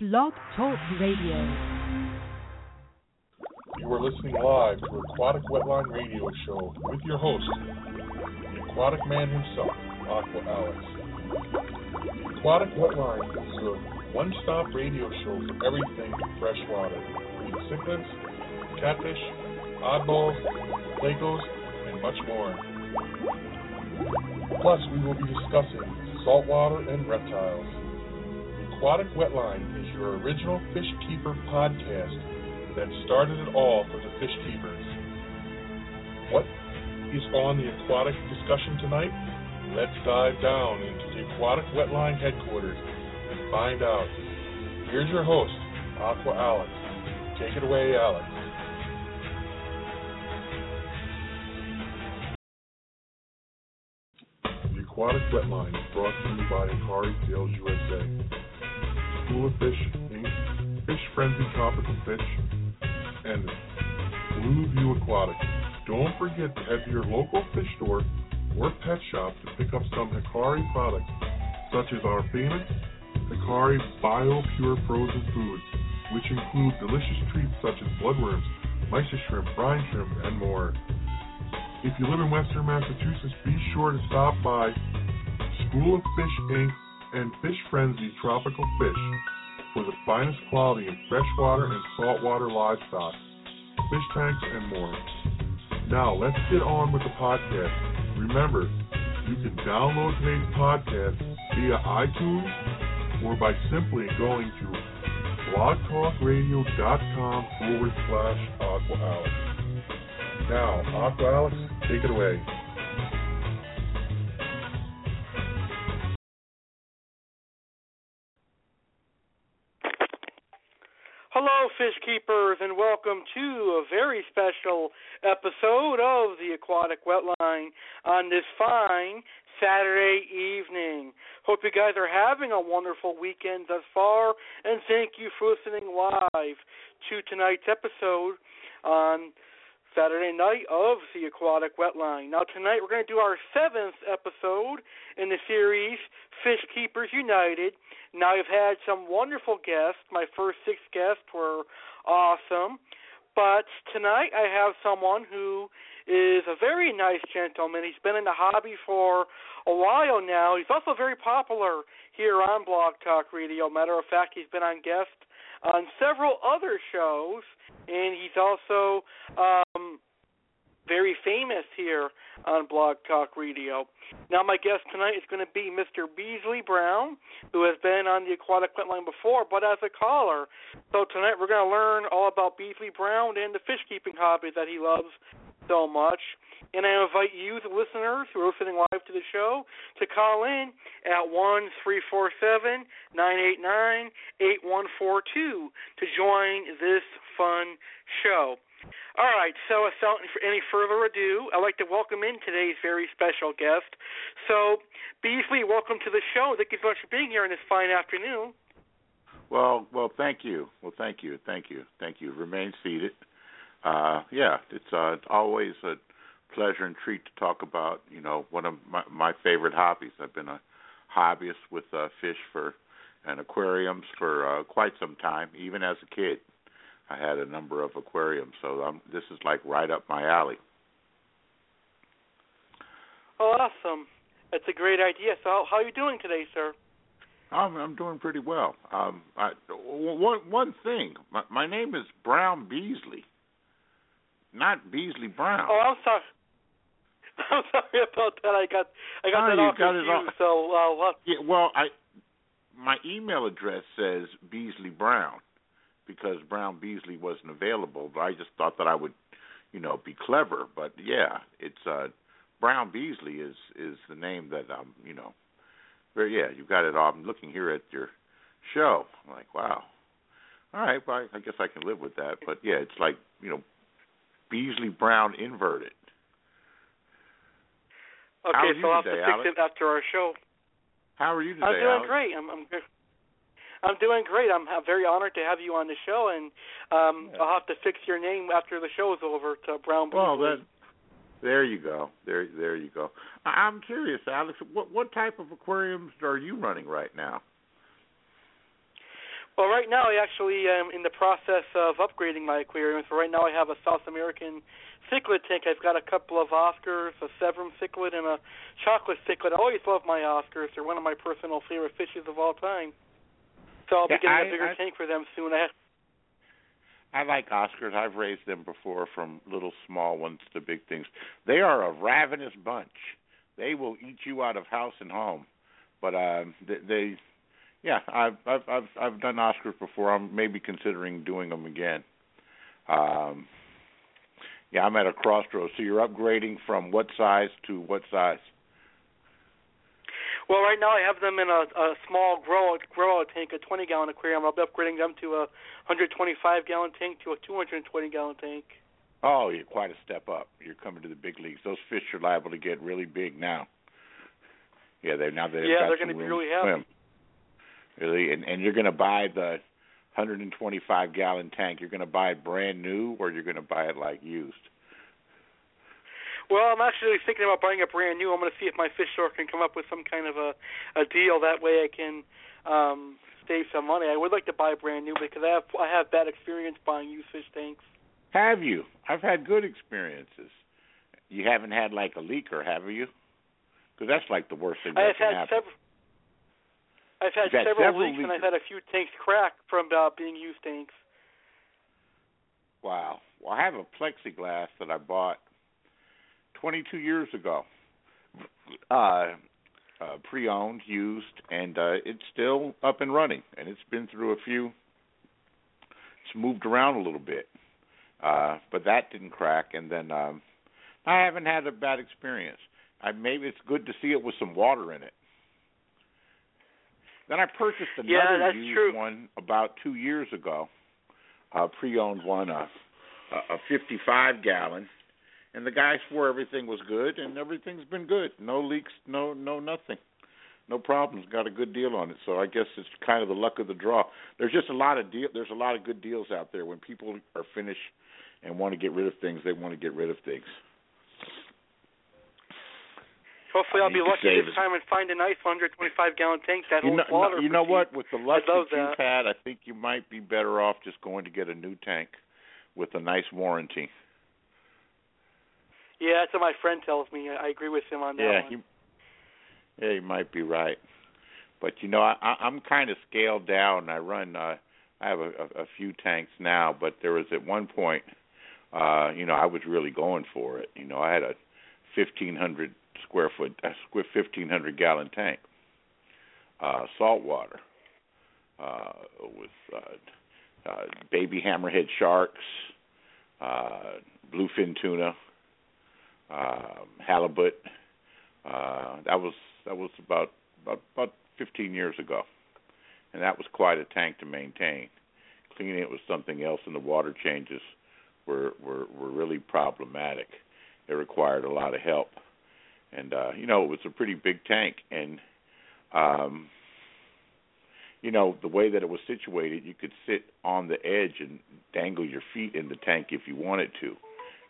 Blog Talk Radio. You are listening live to Aquatic Wetline Radio Show with your host, the aquatic man himself, Aqua Alex. Aquatic Wetline is your one-stop radio show for everything freshwater, including cichlids, catfish, oddballs, plecos, and much more. Plus, we will be discussing saltwater and reptiles. Aquatic Wetline is your original fish keeper podcast that started it all for the fish keepers. What is on the aquatic discussion tonight? Let's dive down into the Aquatic Wetline headquarters and find out. Here's your host, Aqua Alex. Take it away, Alex. The Aquatic Wetline is brought to you by Hikari Sales USA. School of Fish, Inc., Fish Frenzy Tropical Fish, and Blue View Aquatic. Don't forget to head to your local fish store or pet shop to pick up some Hikari products, such as our famous Hikari Bio Pure Frozen Foods, which include delicious treats such as bloodworms, mysis shrimp, brine shrimp, and more. If you live in Western Massachusetts, be sure to stop by School of Fish Inc. and Fish Frenzy Tropical Fish for the finest quality in freshwater and saltwater livestock, fish tanks, and more. Now, let's get on with the podcast. Remember, you can download today's podcast via iTunes or by simply going to blogtalkradio.com forward slash Aqua Alex. Now, Aqua Alex, take it away. Hello, fish keepers, and welcome to a very special episode of the Aquatic Wetline on this fine Saturday evening. Hope you guys are having a wonderful weekend thus far, and thank you for listening live to tonight's episode on Saturday night of the Aquatic Wetline. Now, tonight we're going to do our seventh episode in the series Fish Keepers United. Now, I've had some wonderful guests. My first six guests were awesome. But tonight I have someone who is a very nice gentleman. He's been in the hobby for a while now. He's also very popular here on Blog Talk Radio. Matter of fact, he's been on guest on several other shows, and he's also um, very famous here on Blog Talk Radio. Now, my guest tonight is going to be Mr. Beasley Brown, who has been on the Aquatic Wetline before, but as a caller. So tonight we're going to learn all about Beasley Brown and the fish keeping hobby that he loves so much. And I invite you, the listeners who are listening live to the show, to call in at one three four seven nine eight nine eight one four two to join this fun show. All right, so without any further ado, I'd like to welcome in today's very special guest. So, Beasley, welcome to the show. Thank you so much for being here on this fine afternoon. Well, well, thank you. Well, thank you, thank you, thank you. Remain seated. Uh, yeah, it's uh, always a pleasure and treat to talk about, you know, one of my, my favorite hobbies. I've been a hobbyist with uh, fish for and aquariums for uh, quite some time, even as a kid. I had a number of aquariums, so um, this is like right up my alley. Awesome. That's a great idea. So, how, how are you doing today, sir? I'm I'm doing pretty well. Um, I, one one thing, my, my name is Brown Beasley, not Beasley Brown. Oh, I'm sorry. I'm sorry about that. I got I got Oh, that you all got confused. all- So, uh, what? Yeah, well, I my email address says Beasley Brown because Brown Beasley wasn't available, but I just thought that I would, you know, be clever. But yeah, it's uh Brown Beasley is is the name that um, you know. Very yeah, you've got it all. I'm looking here at your show. I'm like, wow. All right, well, I, I guess I can live with that. But yeah, it's like, you know, Beasley Brown inverted. Okay, so you I'll have today, to fix Alex? it after our show. How are you today, I'm doing Alex? great. I'm I'm good. I'm doing great. I'm, I'm very honored to have you on the show, and um, Yeah. I'll have to fix your name after the show is over to Brown Well, then, there you go. There, there you go. I'm curious, Alex. What what type of aquariums are you running right now? Well, right now I actually am in the process of upgrading my aquarium. So right now I have a South American cichlid tank. I've got a couple of Oscars, a Severum cichlid, and a chocolate cichlid. I always love my Oscars. They're one of my personal favorite fishes of all time. So I'll be Yeah, getting I- a bigger I- tank for them soon. I have, I like Oscars. I've raised them before, from little small ones to big things. They are a ravenous bunch. They will eat you out of house and home. But um, they, they yeah, I've I've I've I've done Oscars before. I'm maybe considering doing them again. Um, yeah, I'm at a crossroads. So you're upgrading from what size to what size? Well, right now I have them in a, a small grow grow out tank, a 20 gallon aquarium. I'll be upgrading them to a 125 gallon tank to a 220 gallon tank. Oh, you're quite a step up. You're coming to the big leagues. Those fish are liable to get really big now. Yeah, they're now they've Yeah, got they're some gonna be really to happy. swim. Really, and and you're going to buy the 125 gallon tank. You're going to buy it brand new, or you're going to buy it like used. Well, I'm actually thinking about buying a brand new. I'm going to see if my fish store can come up with some kind of a a deal. That way, I can um save some money. I would like to buy brand new because I have I have bad experience buying used fish tanks. Have you? I've had good experiences. You haven't had like a leaker, have you? Because that's like the worst thing that have can had happen. several. I've had had several, several leaks, and I've had a few tanks crack from uh, being used tanks. Wow. Well, I have a plexiglass that I bought 22 years ago. Uh, uh pre-owned, used, and uh it's still up and running and it's been through a few it's moved around a little bit. Uh but that didn't crack and then um I haven't had a bad experience. I maybe it's good to see it with some water in it. Then I purchased another Yeah, used true. one about 2 years ago. A pre-owned one a, a 55 gallon, and the guy swore everything was good, and everything's been good. No leaks, no no nothing, no problems. Got a good deal on it, so I guess it's kind of the luck of the draw. There's just a lot of deal. There's a lot of good deals out there. When people are finished and want to get rid of things, they want to get rid of things. Hopefully, I'll be lucky this it. time and find a nice 125 gallon tank that You holds know, water. you know what? With the luck love that you've had, uh, I think you might be better off just going to get a new tank with a nice warranty. Yeah, that's what my friend tells me. I agree with him on that yeah, one. you, yeah, you might be right. But you know, I, I I'm kind of scaled down. I run. uh I have a, a, a few tanks now, but there was at one point, uh, you know, I was really going for it. You know, I had a 1,500 square foot, a square 1,500 gallon tank, uh, salt water, uh, with uh, uh, baby hammerhead sharks, uh, bluefin tuna, um, halibut. Uh, that was that was about about about 15 years ago, and that was quite a tank to maintain. Cleaning it with something else, and the water changes were were were really problematic. It required a lot of help, and uh, you know it was a pretty big tank, and um, you know the way that it was situated, you could sit on the edge and dangle your feet in the tank if you wanted to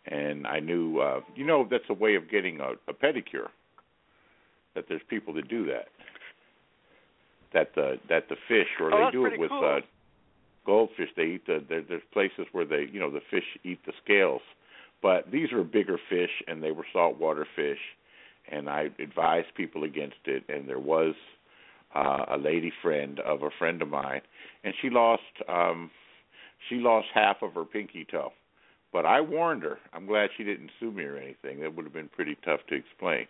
and I knew, uh, you know, that's a way of getting a, a pedicure. That there's people that do that. That the that the fish, or Oh, they do it with cool. uh, goldfish. They eat the. There, there's places where they, you know, the fish eat the scales, but these are bigger fish, and they were saltwater fish, and I advised people against it. And there was uh, a lady friend of a friend of mine, and she lost. um She lost half of her pinky toe but I warned her. I'm glad she didn't sue me or anything. That would have been pretty tough to explain.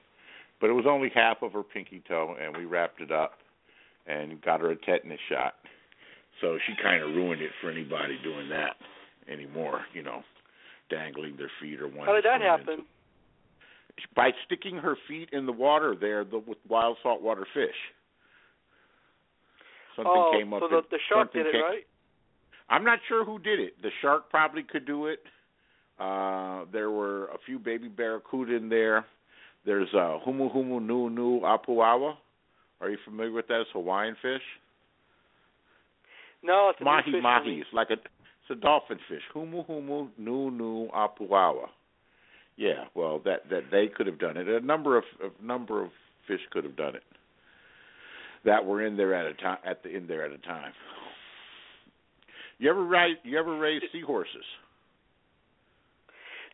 But it was only half of her pinky toe, and we wrapped it up and got her a tetanus shot. So she kind of ruined it for anybody doing that anymore. You know, dangling their feet or wanting How did that happen? into- By sticking her feet in the water there the, with wild saltwater fish. Something oh, came up. so the, the shark did it, came- right? I'm not sure who did it. The shark probably could do it. Uh, there were a few baby barracuda in there. There's uh, humu humu nu nu apuawa. Are you familiar with that? It's Hawaiian fish. No, it's a Mahi fish mahi. It's like a it's a dolphin fish. Humu humu nu nu apuawa. Yeah, well, that that they could have done it. A number of a number of fish could have done it. That were in there at a time at the in there at a time. You ever raise you ever raise seahorses?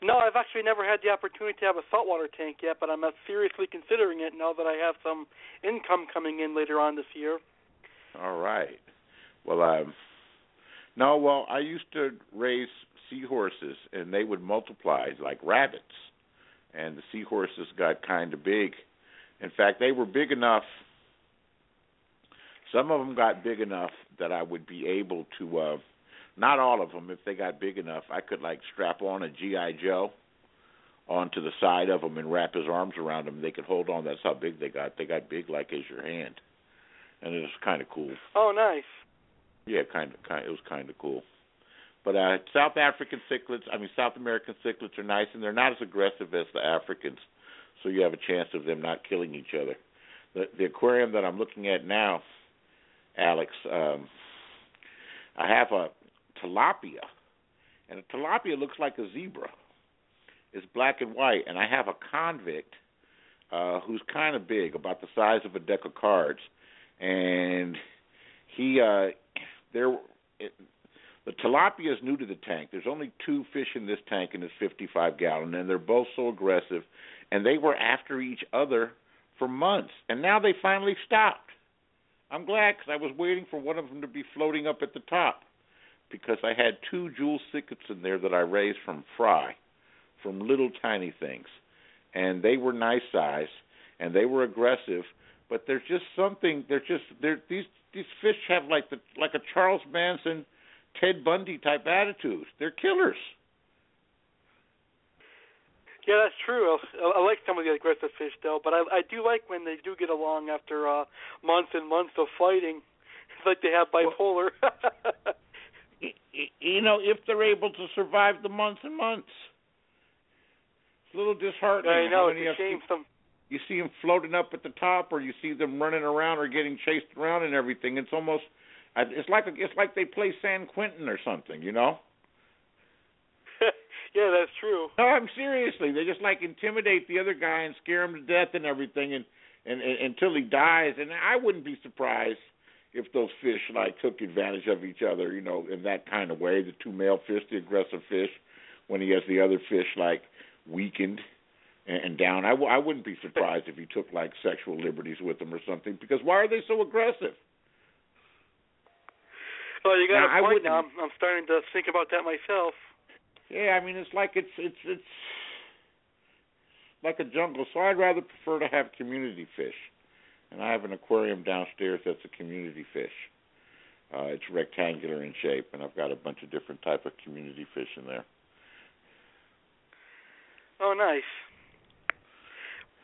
No, I've actually never had the opportunity to have a saltwater tank yet, but I'm seriously considering it now that I have some income coming in later on this year. All right. Well, um, no, well, I used to raise seahorses, and they would multiply like rabbits, and the seahorses got kind of big. In fact, they were big enough. Some of them got big enough that I would be able to. uh Not all of them. If they got big enough, I could like strap on a GI Joe onto the side of them and wrap his arms around them. They could hold on. That's how big they got. They got big like as your hand, and it was kind of cool. Oh, nice. Yeah, kind of, kind. It was kind of cool. But uh South African cichlids, I mean South American cichlids are nice, and they're not as aggressive as the Africans, so you have a chance of them not killing each other. The, the aquarium that I'm looking at now, Alex, um, I have a tilapia, and a tilapia looks like a zebra. It's black and white, and I have a convict uh, who's kind of big, about the size of a deck of cards, and he uh, there. The tilapia is new to the tank. There's only two fish in this tank, and it's 55 gallon, and they're both so aggressive, and they were after each other for months, and now they finally stopped. I'm glad because I was waiting for one of them to be floating up at the top, because I had two jewel cichlids in there that I raised from fry, from little tiny things, and they were nice size, and they were aggressive, but there's just something. They're just they're these these fish have like the like a Charles Manson Ted Bundy type attitudes. They're killers. Yeah, that's true. I, I like some of the aggressive fish though, but I I do like when they do get along after uh months and months of fighting. It's like they have bipolar. you know, if they're able to survive the months and months, it's a little disheartening. I know it's a shame. Some you see them floating up at the top, or you see them running around or getting chased around and everything. It's almost uh, it's like it's like they play San Quentin or something, you know. yeah, that's true. No, I'm seriously. They just like intimidate the other guy and scare him to death and everything, and, and, and until he dies. And I wouldn't be surprised if those fish like took advantage of each other, you know, in that kind of way. The two male fish, the aggressive fish, when he has the other fish like weakened and, and down. I w- I wouldn't be surprised if he took like sexual liberties with them or something. Because why are they so aggressive? Well, you got now, a point. Now I'm, I'm starting to think about that myself. Yeah, I mean it's like it's it's it's like a jungle. So I'd rather prefer to have community fish, and I have an aquarium downstairs that's a community fish. Uh, it's rectangular in shape, and I've got a bunch of different type of community fish in there. Oh, nice.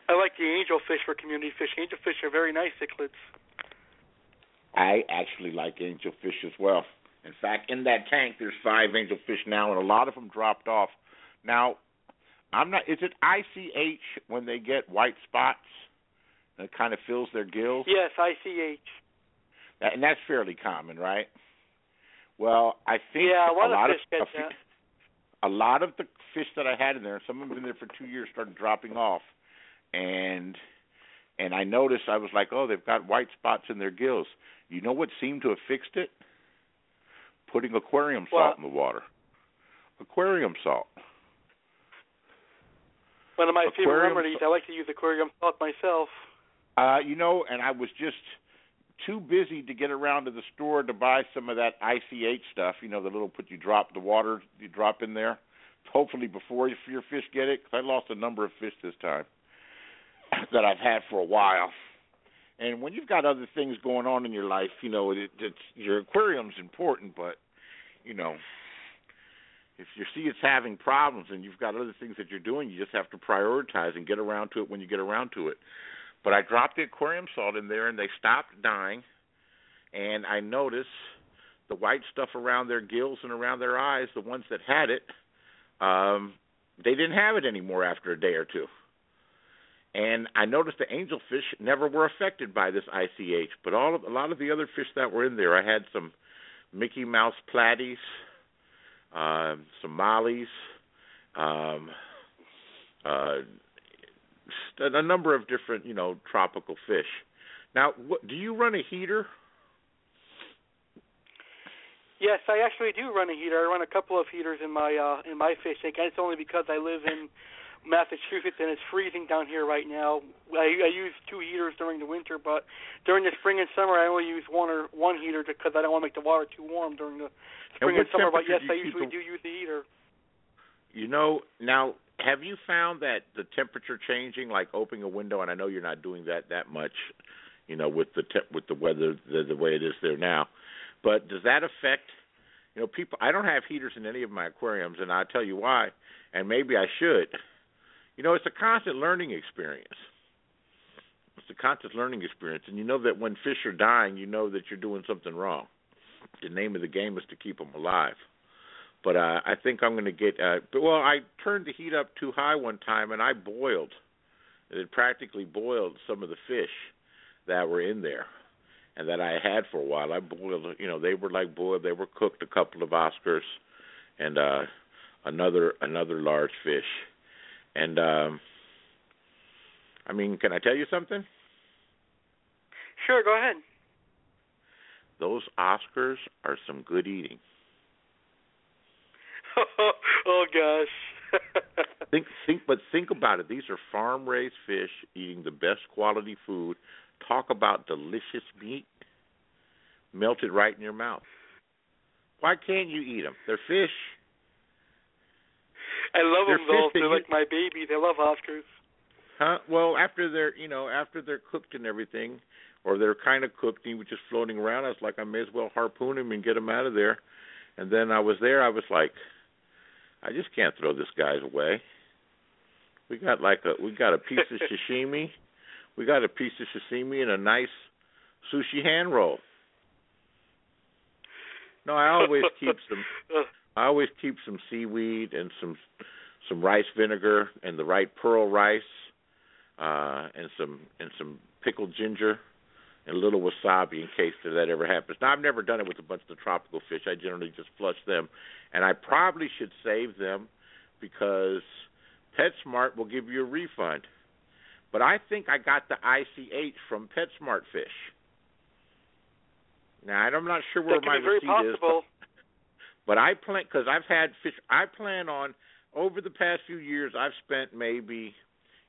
I like the angelfish for community fish. Angelfish are very nice cichlids. I actually like angelfish as well. In fact, in that tank, there's five angelfish now, and a lot of them dropped off. Now, I'm not. Is it ICH when they get white spots? It kind of fills their gills. Yes, ICH. And that's fairly common, right? Well, I think yeah, a lot, a of fish of, get that. a lot of the fish that I had in there, some of them been there for two years, started dropping off, and and I noticed I was like, oh, they've got white spots in their gills. You know what seemed to have fixed it? Putting aquarium salt What? in the water. Aquarium salt. One of my favorite aquarium remedies. I like to use aquarium salt myself. Uh, you know, and I was just too busy to get around to the store to buy some of that ICH stuff. You know, the little put you drop the water you drop in there. Hopefully before your fish get it, because I lost a number of fish this time that I've had for a while. And when you've got other things going on in your life, you know, it, it's your aquarium's important, but you know, if you see it's having problems and you've got other things that you're doing, you just have to prioritize and get around to it when you get around to it. But I dropped the aquarium salt in there and they stopped dying, and I noticed the white stuff around their gills and around their eyes, the ones that had it, um, they didn't have it anymore after a day or two. And I noticed the angelfish never were affected by this ICH, but all of, a lot of the other fish that were in there, I had some Mickey Mouse platies, um, some mollies, um, uh, a number of different, you know, tropical fish. Now, what, do you run a heater? Yes, I actually do run a heater. I run a couple of heaters in my uh in my fish tank. And it's only because I live in Massachusetts and it's freezing down here right now. I, I use two heaters during the winter, but during the spring and summer I only use one or one heater because I don't want to make the water too warm during the spring and, and summer. But yes, I usually do use the heater. You know, now have you found that the temperature changing, like opening a window, and I know you're not doing that that much, you know, with the te- with the weather the, the way it is there now, but does that affect? You know, people. I don't have heaters in any of my aquariums, and I'll tell you why. And maybe I should. You know, it's a constant learning experience. It's a constant learning experience, and you know that when fish are dying, you know that you're doing something wrong. The name of the game is to keep them alive. But uh, I think I'm going to get. Uh, well, I turned the heat up too high one time, and I boiled. It practically boiled some of the fish that were in there, and that I had for a while. I boiled. You know, they were like boiled. They were cooked. A couple of Oscars, and uh, another another large fish, and um, I mean, can I tell you something? Sure, go ahead. Those Oscars are some good eating. oh gosh. think think but think about it. These are farm raised fish eating the best quality food. Talk about delicious meat melted right in your mouth. Why can't you eat them? They're fish. I love they're them though. They're you... like my baby. They love Oscars. Huh? Well, after they're you know after they're cooked and everything, or they're kind of cooked and he was just floating around, I was like, I may as well harpoon him and get him out of there. And then I was there. I was like, I just can't throw this guy's away. We got like a we got a piece of sashimi, we got a piece of sashimi and a nice sushi hand roll. No, I always keep some. I always keep some seaweed and some some rice vinegar and the right pearl rice, uh, and some and some pickled ginger and a little wasabi in case that ever happens. Now I've never done it with a bunch of the tropical fish. I generally just flush them, and I probably should save them because PetSmart will give you a refund. But I think I got the ICH from PetSmart Fish. Now I'm not sure where my receipt possible. is, but, but I plan because I've had fish. I plan on over the past few years. I've spent maybe,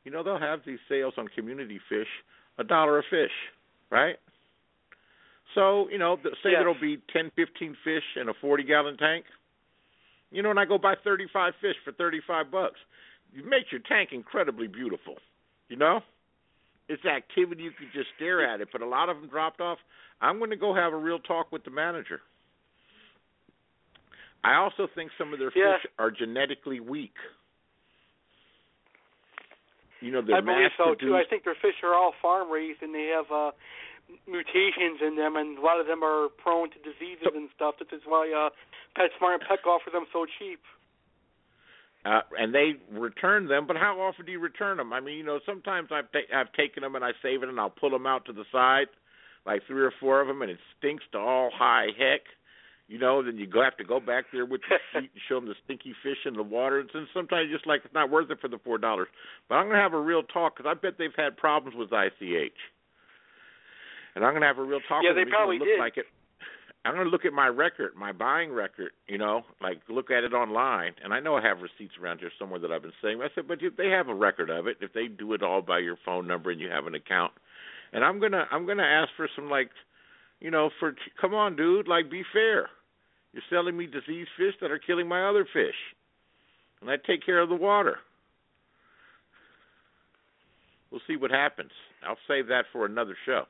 you know, they'll have these sales on community fish, a dollar a fish right? So, you know, say yes. there'll be 10, 15 fish in a 40 gallon tank. You know, and I go buy 35 fish for 35 bucks. You make your tank incredibly beautiful. You know? It's activity you can just stare at it, but a lot of them dropped off. I'm going to go have a real talk with the manager. I also think some of their yeah. fish are genetically weak. You know, they're I believe so too. I think their fish are all farm raised and they have uh mutations in them and a lot of them are prone to diseases So- and stuff. This is why uh PetSmart and Petco offer them so cheap. uh, and they return them. But how often do you return them? I mean, you know, sometimes I've ta- I've taken them and I save it and I'll pull them out to the side, like three or four of them, and it stinks to all high heck. You know, then you go have to go back there with the sheet and show them the stinky fish in the water. And sometimes just like it's not worth it for the four dollars. But I'm going to have a real talk because I bet they've had problems with ICH. And I'm going to have a real talk Yeah, with they them. He's gonna probably look did. like it. I'm going to look at my record, my buying record, you know, like look at it online. And I know I have receipts around here somewhere that I've been saying. I said, but if they have a record of it, if they do it all by your phone number and you have an account, and I'm gonna I'm gonna ask for some like, you know, for come on, dude, like be fair. You're selling me diseased fish that are killing my other fish, and I take care of the water. We'll see what happens. I'll save that for another show.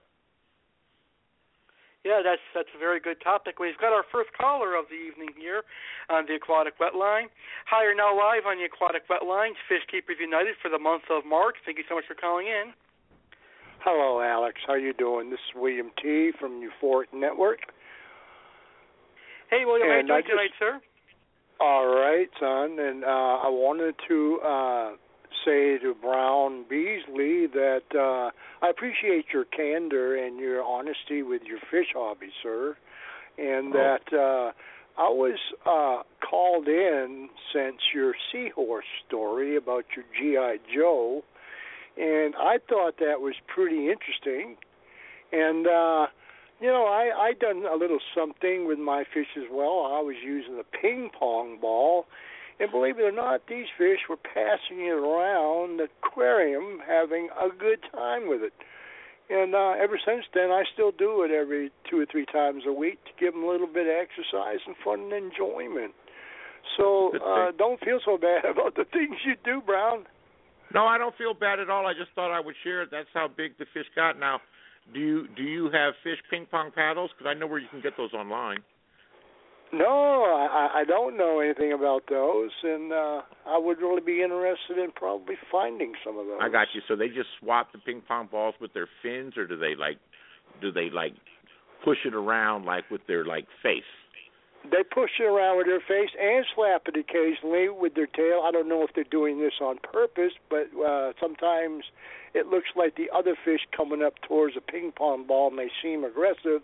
Yeah, that's that's a very good topic. We've got our first caller of the evening here on the Aquatic Wet Line. Hi, you're now live on the Aquatic Wet Line, Fish Keepers United for the month of March. Thank you so much for calling in. Hello, Alex. How are you doing? This is William T. from Euphoric Network. Hey, William, how you And I doing tonight, sir? All right, son. And uh, I wanted to uh, say to Brown Beasley that uh, I appreciate your candor and your honesty with your fish hobby, sir, and Oh. that uh, I was uh, called in since your seahorse story about your GI Joe, and I thought that was pretty interesting. And uh, you know, I I done a little something with my fish as well. I was using a ping pong ball, and believe it or not, these fish were passing it around the aquarium, having a good time with it. And uh, ever since then, I still do it every two or three times a week to give them a little bit of exercise and fun and enjoyment. So uh, don't feel so bad about the things you do, Brown. No, I don't feel bad at all. I just thought I would share it. That's how big the fish got. Now, do you do you have fish ping pong paddles? Because I know where you can get those online. No, I, I don't know anything about those, and uh, I would really be interested in probably finding some of those. I got you. So they just swap the ping pong balls with their fins, or do they like do they like push it around like with their like face? They push it around with their face and slap it occasionally with their tail. I don't know if they're doing this on purpose, but uh, sometimes it looks like the other fish coming up towards a ping pong ball may seem aggressive,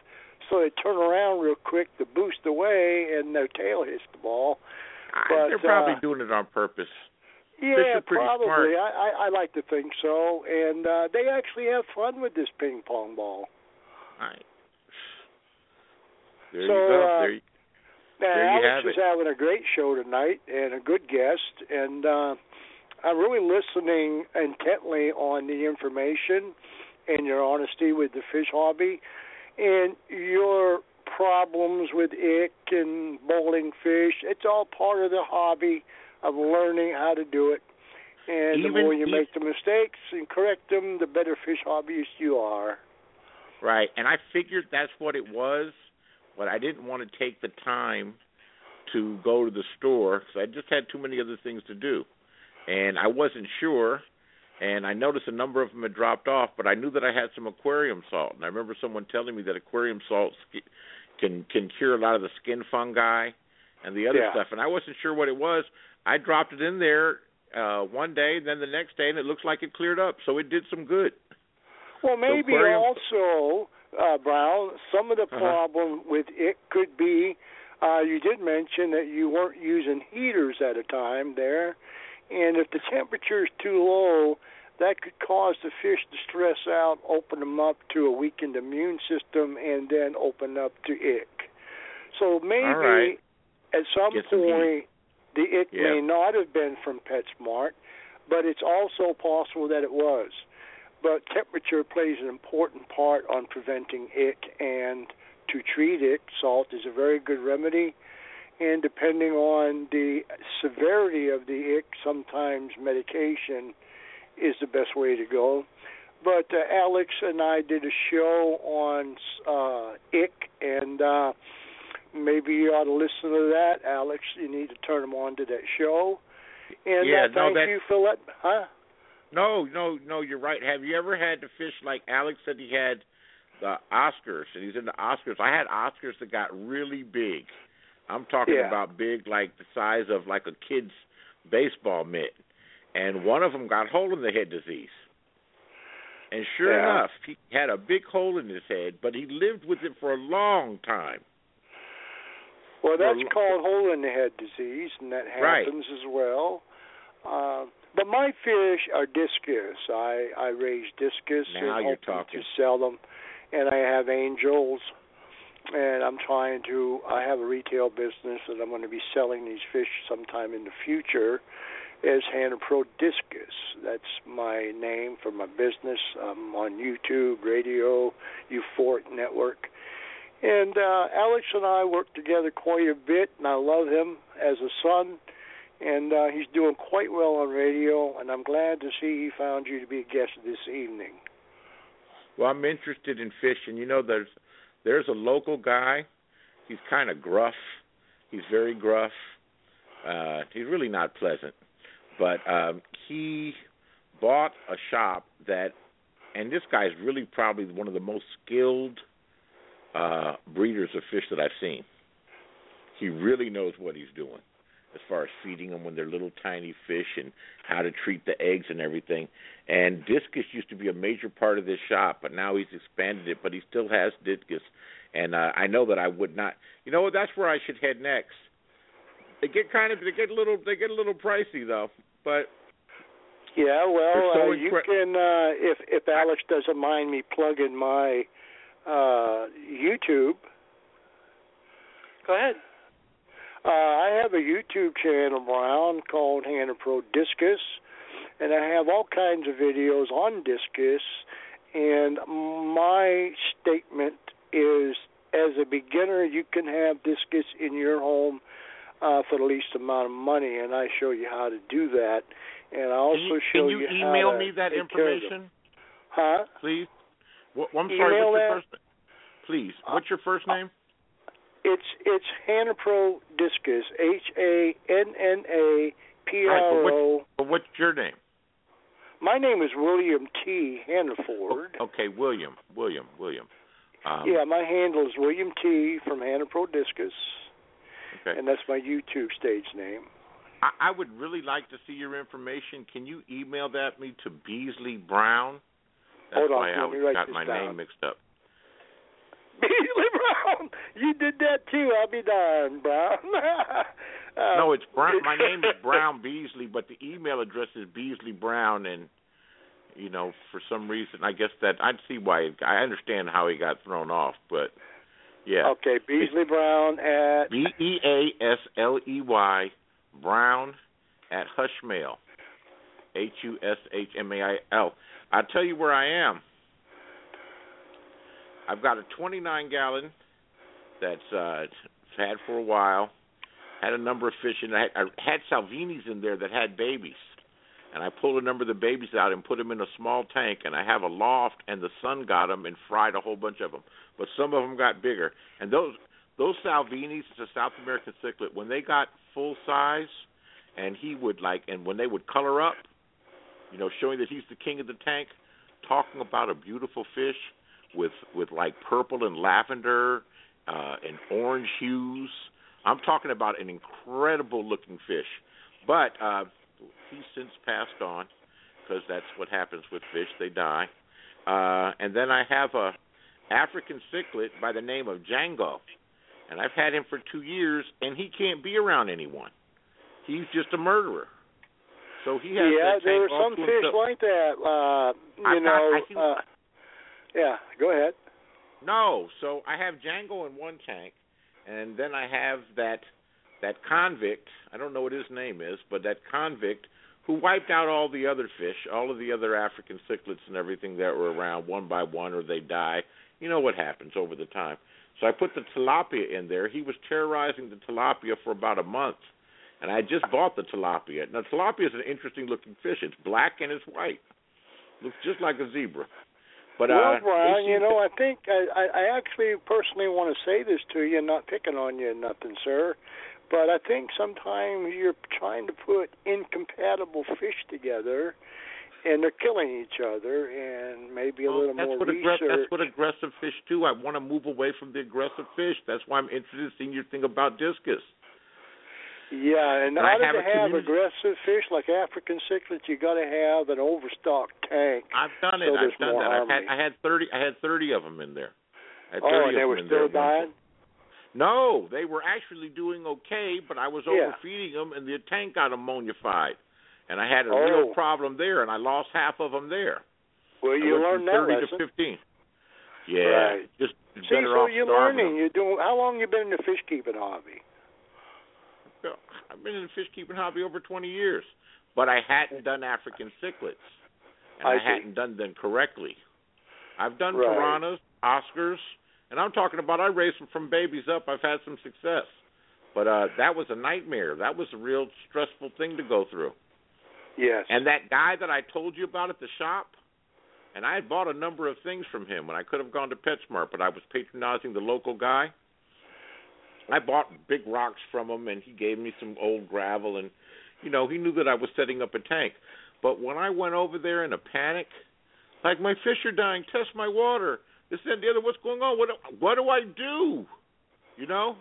so they turn around real quick to boost away, and their tail hits the ball. But, They're probably uh, doing it on purpose. Yeah, probably. smart. I, I I like to think so, and uh, they actually have fun with this ping pong ball. All right. There So, you go. uh, there you, Now, There you Alex have is it. having a great show tonight and a good guest, and uh, I'm really listening intently on the information and your honesty with the fish hobby and your problems with ick and bowling fish. It's all part of the hobby of learning how to do it. And the more you if- make the mistakes and correct them, the better fish hobbyist you are. right. And I figured that's what it was, but I didn't want to take the time to go to the store because I just had too many other things to do, and I wasn't sure. And I noticed a number of them had dropped off, but I knew that I had some aquarium salt, and I remember someone telling me that aquarium salt can can cure a lot of the skin fungi and the other Yeah. stuff. And I wasn't sure what it was. I dropped it in there uh one day, then the next day, and it looks like it cleared up. So it did some good. Well, maybe aquarium- also, uh, Brown, some of the Uh-huh. problem with it could be uh, you did mention that you weren't using heaters at a time there, and if the temperature is too low, that could cause the fish to stress out, open them up to a weakened immune system, and then open up to ick. So maybe right. at some Get some point the ick may not have been from PetSmart, but it's also possible that it was but temperature plays an important part on preventing ick and to treat it salt is a very good remedy and depending on the severity of the ick sometimes medication is the best way to go but uh, alex and i did a show on uh ick and uh maybe you ought to listen to that alex you need to turn them on to that show and Yeah, uh, no, thank that- you for let huh No, no, no, you're right. Have you ever had to fish like Alex said he had the Oscars and he's in the Oscars. I had Oscars that got really big. I'm talking Yeah. about big like the size of like a kid's baseball mitt. And one of them got hole in the head disease. And sure Yeah. enough, he had a big hole in his head, but he lived with it for a long time. Well, that's Well, called hole in the head disease, and that Right. happens as well. Uh, but my fish are discus. I I raise discus Now and you're talking. to sell them, and I have angels, and I'm trying to. I have a retail business that I'm going to be selling these fish sometime in the future as Hannah Pro Discus. That's my name for my business. I'm on YouTube, radio, Euphoric Network. And uh, Alex and I work together quite a bit, and I love him as a son. And uh, he's doing quite well on radio, and I'm glad to see he found you to be a guest this evening. Well, I'm interested in fishing. you know, there's there's a local guy. He's kind of gruff. He's very gruff. Uh, he's really not pleasant, but um, he bought a shop that, and this guy's really probably one of the most skilled uh, breeders of fish that I've seen. He really knows what he's doing as far as feeding them when they're little tiny fish and how to treat the eggs and everything. And discus used to be a major part of this shop, but now he's expanded it. But he still has discus, and uh, I know that I would not. You know what? That's where I should head next. They get kind of they get a little they get a little pricey though, but Yeah, well, so uh, you incre- can uh, if if Alex doesn't mind me plugging my uh, YouTube. Go ahead. Uh, I have a YouTube channel, Brown, called Hannah Pro Discus, and I have all kinds of videos on discus. And my statement is, as a beginner, you can have discus in your home uh, for the least amount of money, and I show you how to do that. And I also can you, show can you, how email me that take care of them. information, Huh? please? What, I'm Email sorry. What's that? your first? Please. Uh, What's your first name? It's it's Hannah Pro Discus, H A N N A P R O. But what's your name? My name is William T. Hannaford. Okay, William. William. William. Um, yeah, my handle is William T. from Hannah Pro Discus, Okay. and that's my YouTube stage name. I, I would really like to see your information. Can you email that me to Beasley Brown? That's Hold on, why I let me write got my down. name mixed up. Beasley Brown, you did that too. I'll be darned, Brown. uh, no, it's Brown. My name is Brown Beasley, but the email address is Beasley Brown, and you know, for some reason, I guess that I'd see why. It, I understand how he got thrown off, but yeah. Okay, Beasley Brown at B E A S L E Y Brown at Hushmail. H U S H M A I L. I'll tell you where I am. I've got a 29 gallon that's uh had for a while. Had a number of fish in. I had, I had Salvinis in there that had babies, and I pulled a number of the babies out and put them in a small tank. And I have a loft, and the sun got them and fried a whole bunch of them. But some of them got bigger, and those those Salvinis, a South American cichlid, when they got full size, and he would like, and when they would color up, you know, showing that he's the king of the tank, talking about a beautiful fish with with like purple and lavender uh, and orange hues. I'm talking about an incredible looking fish, but uh, he's since passed on because that's what happens with fish; they die. Uh, and then I have a African cichlid by the name of Django, and I've had him for two years, and he can't be around anyone. He's just a murderer. So he has yeah, there are some fish himself. like that. Uh, you I've know, I think- uh, yeah. Go ahead. No, so I have Django in one tank, and then I have that that convict. I don't know what his name is, but that convict who wiped out all the other fish, all of the other African cichlids and everything that were around one by one, or they die. You know what happens over the time. So I put the tilapia in there. He was terrorizing the tilapia for about a month, and I just bought the tilapia. Now tilapia is an interesting looking fish. It's black and it's white. Looks just like a zebra. But well, uh, Brian, you know, I think I, I, I actually personally want to say this to you, not picking on you, nothing, sir. But I think sometimes you're trying to put incompatible fish together, and they're killing each other, and maybe a Well, little that's more what research. aggre- that's what aggressive fish do. I want to move away from the aggressive fish. That's why I'm interested in seeing your thing about discus. Yeah, and And I have to have community- aggressive fish like African cichlids, you got to have an overstocked tank. I've done it. So I've done that. I've had. I had thirty. I had thirty of them in there. I had Oh, and they were still there at one dying. No, they were actually doing okay, but I was Yeah. overfeeding them, and the tank got ammonified, and I had a Oh. real problem there, and I lost half of them there. Well, I you learned that thirty lesson. to fifteen. Yeah, Right. just See, better so off you're learning. them. You're doing. How long you been in the fish keeping hobby? I've been in the fish keeping hobby over 20 years, but I hadn't done African cichlids, and I I, hadn't done them correctly. I've done Right. piranhas, Oscars, and I'm talking about I raised them from babies up. I've had some success, but uh that was a nightmare. That was a real stressful thing to go through. Yes. And that guy that I told you about at the shop, and I had bought a number of things from him when I could have gone to PetSmart, but I was patronizing the local guy. I bought big rocks from him, and he gave me some old gravel, and you know he knew that I was setting up a tank. But when I went over there in a panic, like my fish are dying, test my water, this and the other, what's going on? What do, what do I do? You know,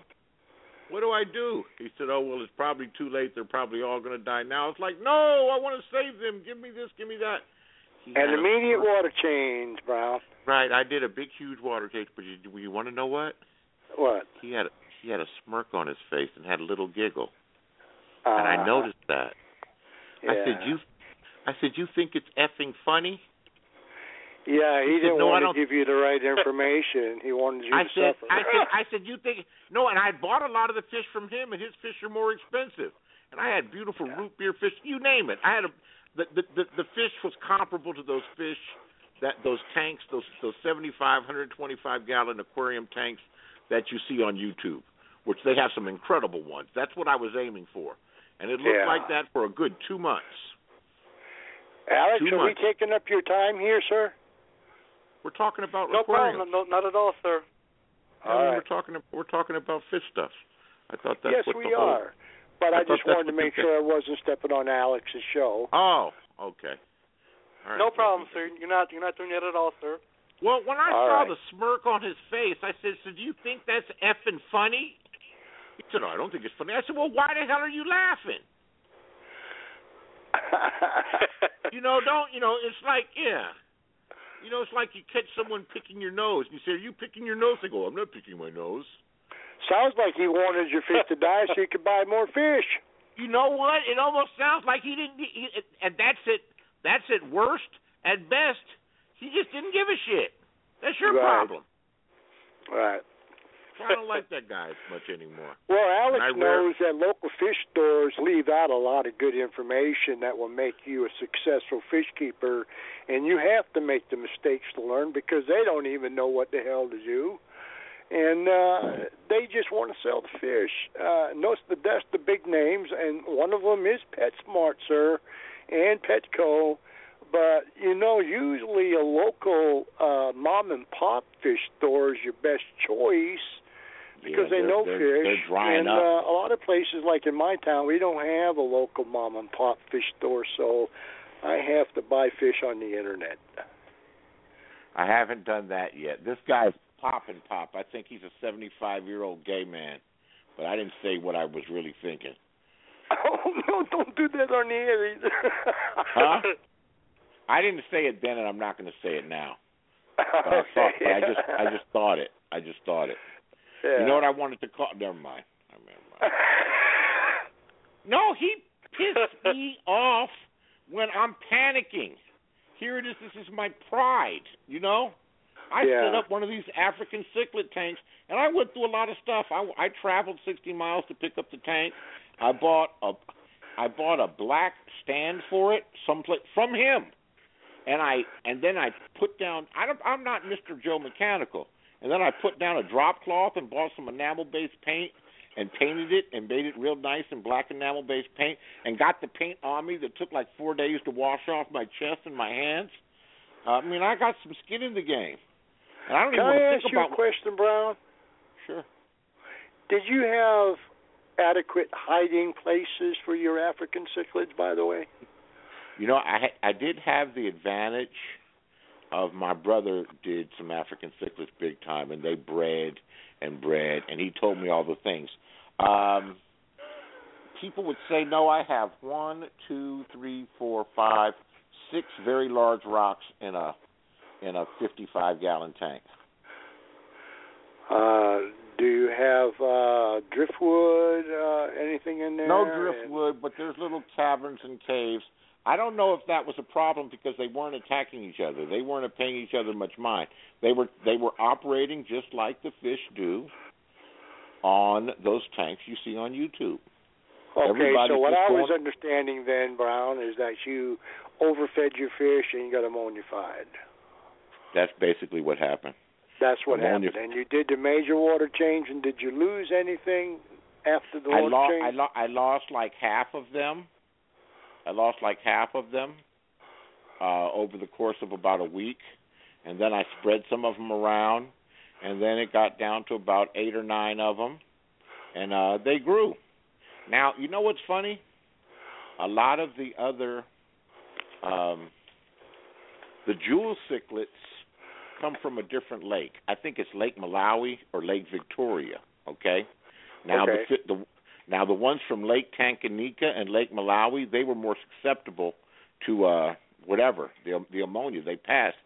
what do I do? He said, Oh well, it's probably too late. They're probably all going to die now. It's like, no, I want to save them. Give me this, give me that. He and had a- immediate water change, Brown. Right, I did a big, huge water change, but you, you want to know what? What? He had a, he had a smirk on his face and had a little giggle, and I Uh, noticed that. I said, "You," I said, "You think it's effing funny?" Yeah, he, He said, didn't "No, want to give you the right information. He wanted you I to said, suffer. I said, I said, you think no? And I bought a lot of the fish from him, and his fish are more expensive. And I had beautiful Yeah. root beer fish, you name it. I had a the the the, the fish was comparable to those fish that those tanks, those those 75, 125 gallon aquarium tanks that you see on YouTube, which they have some incredible ones. That's what I was aiming for, and it looked Yeah. like that for a good two months. Alex, two are we taking up your time here, sir? We're talking about No problem. No, not at all, sir. I All mean, right. we're talking we're talking about fish stuff. I thought that's yes, what we the whole, are. But I I, just wanted to make sure I wasn't stepping on Alex's show. Oh, okay. All right. No problem, sir. You're not you're not doing that at all, sir. Well, when I All saw right. the smirk on his face, I said, "So do you think that's effing funny?" He said, "No, I don't think it's funny." I said, "Well, why the hell are you laughing?" You know, don't you know? It's like, yeah, you know, it's like you catch someone picking your nose, and you say, "Are you picking your nose?" They go, "I'm not picking my nose." Sounds like he wanted your fish to die so you could buy more fish. You know what? It almost sounds like he didn't. He, and that's it. That's at worst. At best, he just didn't give a shit. That's your Right. problem. Right. I don't like that guy as much anymore. Well, Alex I wear- knows that local fish stores leave out a lot of good information that will make you a successful fish keeper, and you have to make the mistakes to learn because they don't even know what the hell to do, and uh, they just want to sell the fish. Uh, notice the that's the big names, and one of them is PetSmart, sir, and Petco. But you know, usually a local uh, mom and pop fish store is your best choice because Yeah, they know they're, fish. They're drying and up. Uh, a lot of places, like in my town, we don't have a local mom and pop fish store, so I have to buy fish on the internet. I haven't done that yet. This guy's Pop and Pop. I think he's a 75 year old gay man, but I didn't say what I was really thinking. Oh no! Don't do that on the air either. Huh? I didn't say it then, and I'm not going to say it now. Uh, but I, thought, but I just, I just thought it. I just thought it. Yeah. You know what I wanted to call? Never mind. Never mind. No, he pissed me off when I'm panicking. Here it is. This is my pride. You know, I Yeah. set up one of these African cichlid tanks, and I went through a lot of stuff. I, I traveled 60 miles to pick up the tank. I bought a, I bought a black stand for it, someplace from him, and I and then I put down. I don't, I'm not Mr. Joe Mechanical, and then I put down a drop cloth and bought some enamel-based paint and painted it and made it real nice in black enamel based paint and got the paint on me that took like four days to wash off my chest and my hands. Uh, I mean, I got some skin in the game. And I don't Can even want I to ask think you about a question, Brown? Sure. Did you have adequate hiding places for your African cichlids, by the way? You know, I I did have the advantage of my brother did some African cichlids big time, and they bred and bred, and he told me all the things. Um, people would say, no, I have one, two, three, four, five, six very large rocks in a in a 55 gallon tank. Uh, do you have uh, driftwood, uh, anything in there? No And- driftwood, but there's little caverns and caves. I don't know if that was a problem because they weren't attacking each other. They weren't paying each other much mind. They were they were operating just like the fish do on those tanks you see on YouTube. Okay, Everybody so what I was going- understanding then, Brown, is that you overfed your fish and you got ammonified. That's basically what happened. That's what Ammonia- happened. And you did the major water change, and did you lose anything after the I water lost change? I, lo- I lost like half of them. I lost like half of them uh over the course of about a week and then I spread some of them around and then it got down to about 8 or 9 of them and uh they grew. Now, you know what's funny? A lot of the other um the jewel cichlids come from a different lake. I think it's Lake Malawi or Lake Victoria, okay? Now Okay. the the now the ones from Lake Tanganyika and Lake Malawi, they were more susceptible to uh whatever, the the ammonia they passed.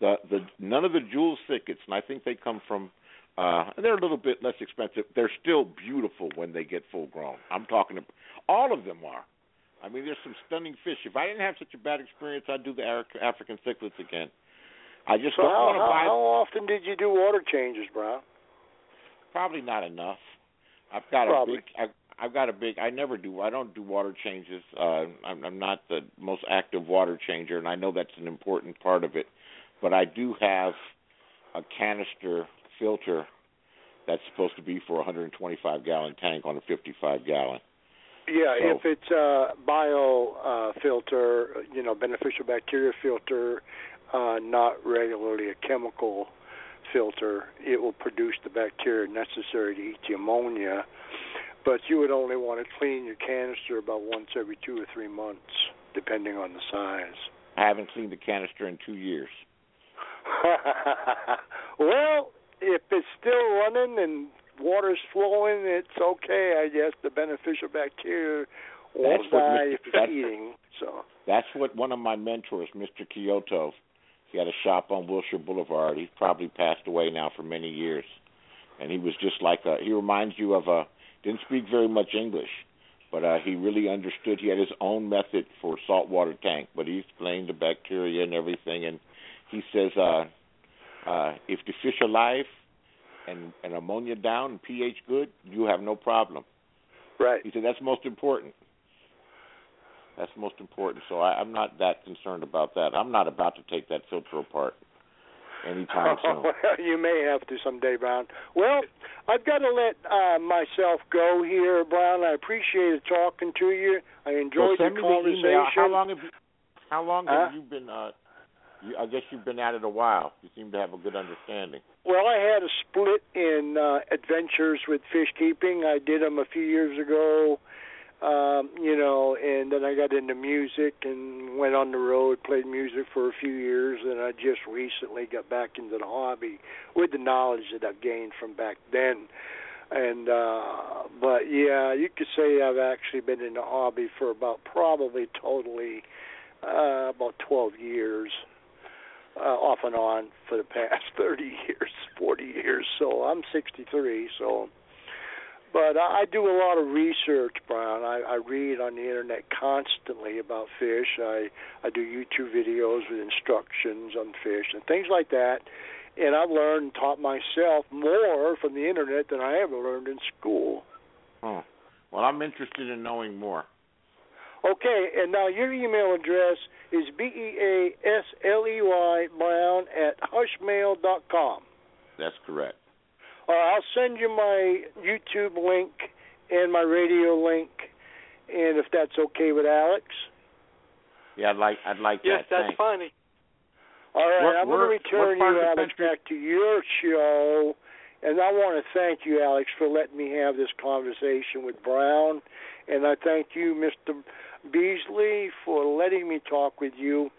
The the none of the jewel cichlids, and I think they come from uh they're a little bit less expensive. They're still beautiful when they get full grown. I'm talking to, all of them are. I mean, there's some stunning fish. If I didn't have such a bad experience, I'd do the African cichlids again. I just So don't how, want to how, buy. how often did you do water changes, Brown? Probably not enough. I've got Probably. a big. I've got a big. I never do. I don't do water changes. Uh, I'm, I'm not the most active water changer, and I know that's an important part of it. But I do have a canister filter that's supposed to be for a 125 gallon tank on a 55 gallon. Yeah, So- if it's a bio uh, filter, you know, beneficial bacteria filter, uh, not regularly a chemical filter, it will produce the bacteria necessary to eat the ammonia. But you would only want to clean your canister about once every two or three months, depending on the size. I haven't cleaned the canister in two years. well, if it's still running and water's flowing, it's okay. I guess the beneficial bacteria won't That's die Mr. if it's eating. So. That's what one of my mentors, Mr. Kyoto, he had a shop on Wilshire Boulevard. He's probably passed away now for many years, and he was just like a. He reminds you of a. Didn't speak very much English, but uh, he really understood. He had his own method for saltwater tank, but he explained the bacteria and everything. And he says, uh, uh, if the fish are alive and and ammonia down and pH good, you have no problem. Right. He said that's most important. That's most important. So I, I'm not that concerned about that. I'm not about to take that filter apart anytime soon. well, you may have to someday, Brown. Well, I've got to let uh, myself go here, Brown. I appreciated talking to you. I So enjoyed send the me the conversation. email. How long have you? How long Huh? have you been? Uh, you, I guess you've been at it a while. You seem to have a good understanding. Well, I had a split in uh, adventures with fish keeping. I did them a few years ago, um, you know, and then I got into music and went on the road, played music for a few years, and I just recently got back into the hobby with the knowledge that I've gained from back then. And uh but yeah, you could say I've actually been in the hobby for about probably totally uh about 12 years uh, off and on for the past 30 years, 40 years. So I'm 63. So, but I I do a lot of research, Brian. I, I read on the internet constantly about fish. I I do YouTube videos with instructions on fish and things like that. And I've learned and taught myself more from the internet than I ever learned in school. Oh, well, I'm interested in knowing more. Okay, and now your email address is b e a s l e y brown at hushmail dot com. That's correct. Uh, I'll send you my YouTube link and my radio link, and if that's okay with Alex. Yeah, I'd like I'd like Yes, that. that's Thanks. funny. All right, What- I'm going to return you, Alex, country- back to your show, and I want to thank you, Alex, for letting me have this conversation with Brown, and I thank you, Mr. Beasley, for letting me talk with you.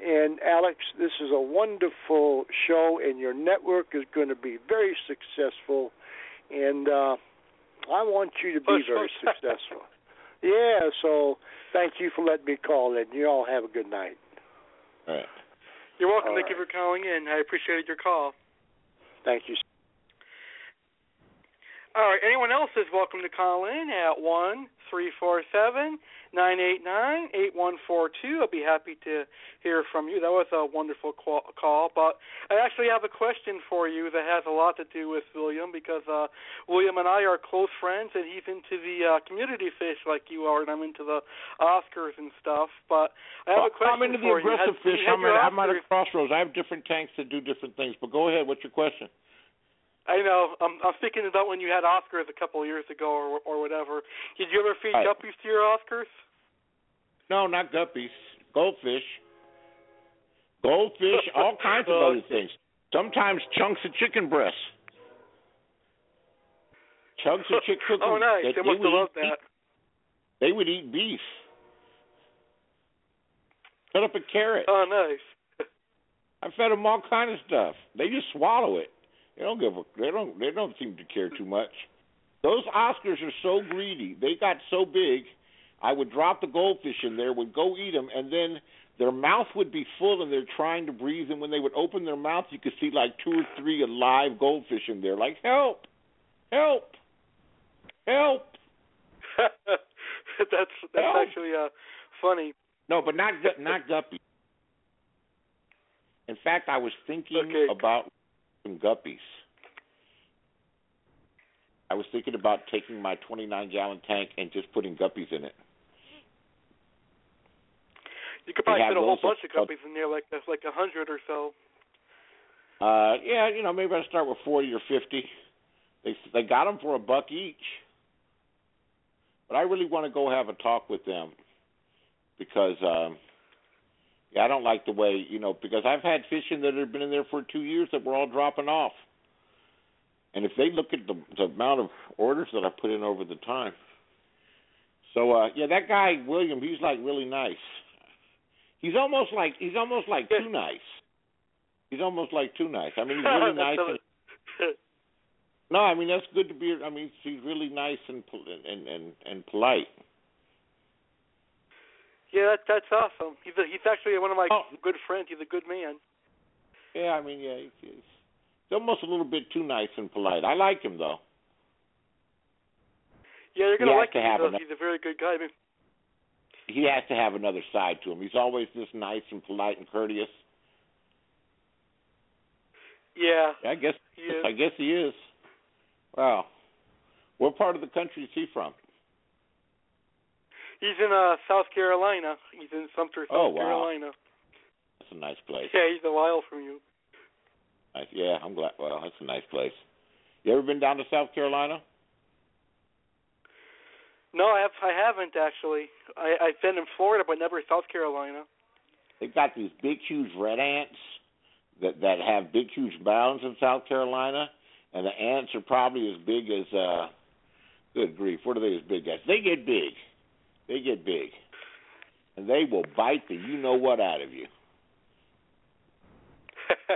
And Alex, this is a wonderful show, and your network is going to be very successful. And uh, I want you to be very successful. Yeah, so thank you for letting me call in. You all have a good night. All right. You're welcome. All Thank you for calling in. I appreciated your call. Thank you. All right. Anyone else is welcome to call in at one three four seven nine eight nine eight one four two. I'll be happy to hear from you. That was a wonderful call. But I actually have a question for you that has a lot to do with William because uh, William and I are close friends, and he's into the uh, community fish like you are, and I'm into the Oscars and stuff. But I have a question I'm into the you. aggressive Has- fish. I'm at, I'm at a crossroads. I have different tanks that do different things. But go ahead. What's your question? I know. I'm, I'm speaking about when you had Oscars a couple of years ago, or or whatever. Did you ever feed Right. guppies to your Oscars? No, not guppies. Goldfish. Goldfish, all kinds of other things. Sometimes chunks of chicken breasts. Chunks of chicken. oh, nice. They, They they must would have loved eat, that. They would eat beef. Cut up a carrot. Oh, nice. I fed them all kind of stuff. They just swallow it. They don't give a. They don't. They don't seem to care too much. Those Oscars are so greedy. They got so big. I would drop the goldfish in there, would go eat them, and then their mouth would be full, and they're trying to breathe. And when they would open their mouth, you could see like two or three alive goldfish in there. Like help, help, help. that's that's Oh. actually uh funny. No, but not not guppies. In fact, I was thinking Okay. about some guppies. I was thinking about taking my 29 gallon tank and just putting guppies in it. You could probably fit a whole bunch of guppies in there, like like a hundred or so. Uh, yeah, you know, maybe I'll start with 40 or 50. They they got them for a buck each. But I really want to go have a talk with them because um yeah, I don't like the way, you know, because I've had fishing that have been in there for 2 years that were all dropping off. And if they look at the the amount of orders that I put in over the time. So uh yeah, that guy William, he's like really nice. He's almost like he's almost like too nice. He's almost like too nice. I mean, he's really nice. And, no, I mean that's good to be. I mean, he's really nice and and and and polite. Yeah, that, that's awesome. He's a, he's actually one of my Oh. good friends. He's a good man. Yeah, I mean, yeah, he's, he's almost a little bit too nice and polite. I like him though. Yeah, you're gonna has like to him. have He's a, he's a very good guy. I mean, He has to have another side to him. He's always this nice and polite and courteous. yeah, I guess. I guess he is. Wow. What part of the country is he from? He's in uh South Carolina. He's in Sumter, South Oh, wow. Carolina. That's a nice place. Yeah, he's a while from you. Nice. Yeah, I'm glad. Well, that's a nice place. You ever been down to South Carolina? No, I have. I haven't actually. I, I've been in Florida, but never South Carolina. They've got these big, huge red ants that that have big, huge mounds in South Carolina, and the ants are probably as big as. uh Good grief! What are they as big as? They get big. They get big, and they will bite the you know what out of you.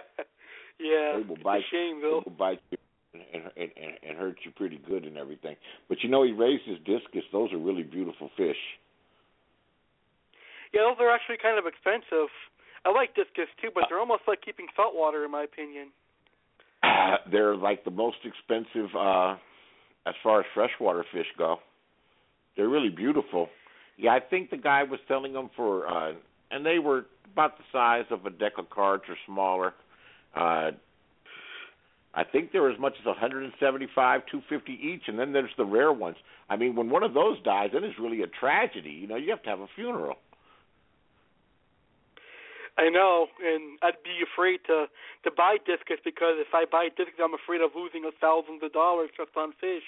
yeah, They will bite. shame, They will bite you and, and and and hurt you pretty good and everything. But you know he raises discus. Those are really beautiful fish. Yeah, those are actually kind of expensive. I like discus too, Uh, but they're almost like keeping salt water, in my opinion. they're like the most expensive uh as far as freshwater fish go. They're really beautiful. Yeah, I think the guy was selling them for uh and they were about the size of a deck of cards or smaller. Uh I think they're as much as 175, 250 each, and then there's the rare ones. I mean, when one of those dies, then it's really a tragedy. You know, you have to have a funeral. I know, and I'd be afraid to to buy discus because if I buy discus, I'm afraid of losing a thousands of dollars just on fish.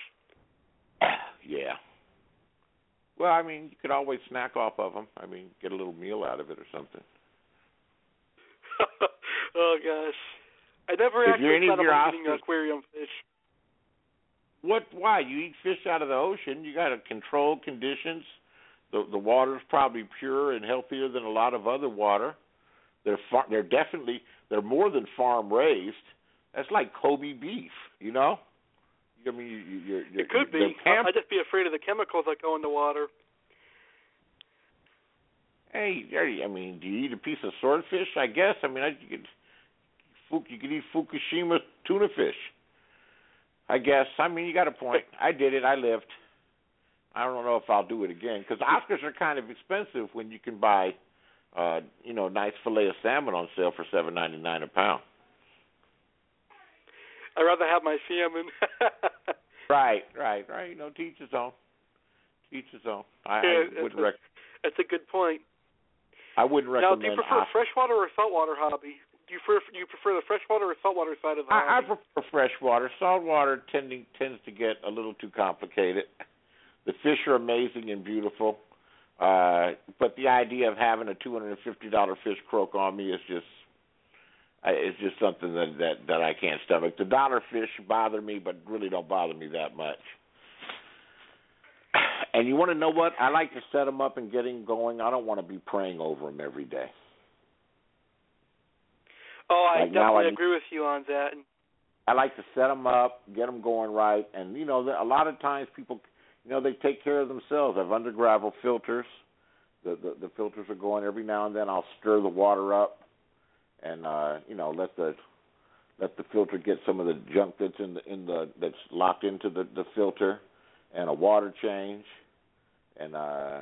yeah. Well, I mean, you could always snack off of them. I mean, get a little meal out of it or something. oh gosh, I never If actually thought about eating aquarium fish. What? Why? You eat fish out of the ocean. You got to control conditions. The the water's probably pure and healthier than a lot of other water. They're far, they're definitely they're more than farm raised. That's like Kobe beef, you know. I mean, you, you, you're, you're, It could be. pamp- I'd just be afraid of the chemicals that go in the water. Hey, I mean, do you eat a piece of swordfish? I guess. I mean, I, you could, you could eat Fukushima tuna fish. I guess. I mean, you got a point. I did it. I lived. I don't know if I'll do it again because Oscars are kind of expensive when you can buy, uh, you know, nice fillet of salmon on sale for seven ninety nine a pound. I'd rather have my salmon. Right, right, right. You know, teach his own. Teach his own. I, Yeah, I wouldn't that's, a good point. I wouldn't Now, do you prefer Oscars. freshwater or saltwater hobby? Do you prefer do you prefer the freshwater or saltwater side of the I, I prefer freshwater. Saltwater tending tends to get a little too complicated. The fish are amazing and beautiful, uh, but the idea of having a two hundred and fifty dollar fish croak on me is just I it's just something that that that I can't stomach. The dollar fish bother me, but really don't bother me that much. And you want to know what? I like to set them up and get them going. I don't want to be praying over them every day. oh, I like definitely I- agree with you on that. I like to set them up, get them going right, and you know, a lot of times people, you know, they take care of themselves. I've under gravel filters. The, the the filters are going every now and then. I'll stir the water up, and uh, you know, let the let the filter get some of the junk that's in the in the that's locked into the the filter, and a water change, and uh,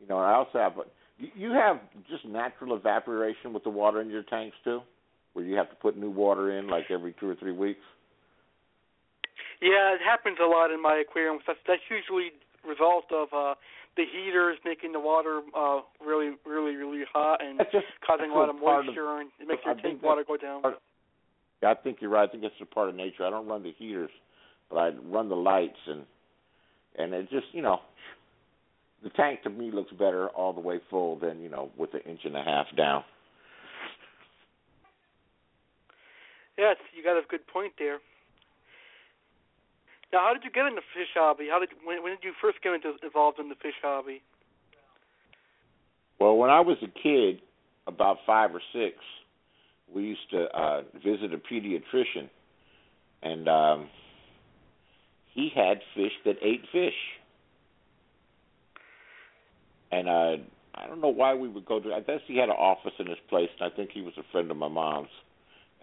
you know, I also have You have just natural evaporation with the water in your tanks too, where you have to put new water in like every two or three weeks. Yeah, it happens a lot in my aquariums. That's that's usually result of uh the heaters making the water uh really really really hot and That's just causing a lot of moisture and it makes your think tank water go down. part- Yeah, I think you're right. I think it's a part of nature. I don't run the heaters, but I run the lights, and and it just you know, the tank to me looks better all the way full than you know with an inch and a half down. Yes, you got a good point there. Now, how did you get into fish hobby? How did when, when did you first get into, involved in the fish hobby? Well, when I was a kid, about five or six, we used to uh visit a pediatrician, and um he had fish that ate fish. And uh I don't know why we would go to. I guess he had an office in his place, and I think he was a friend of my mom's.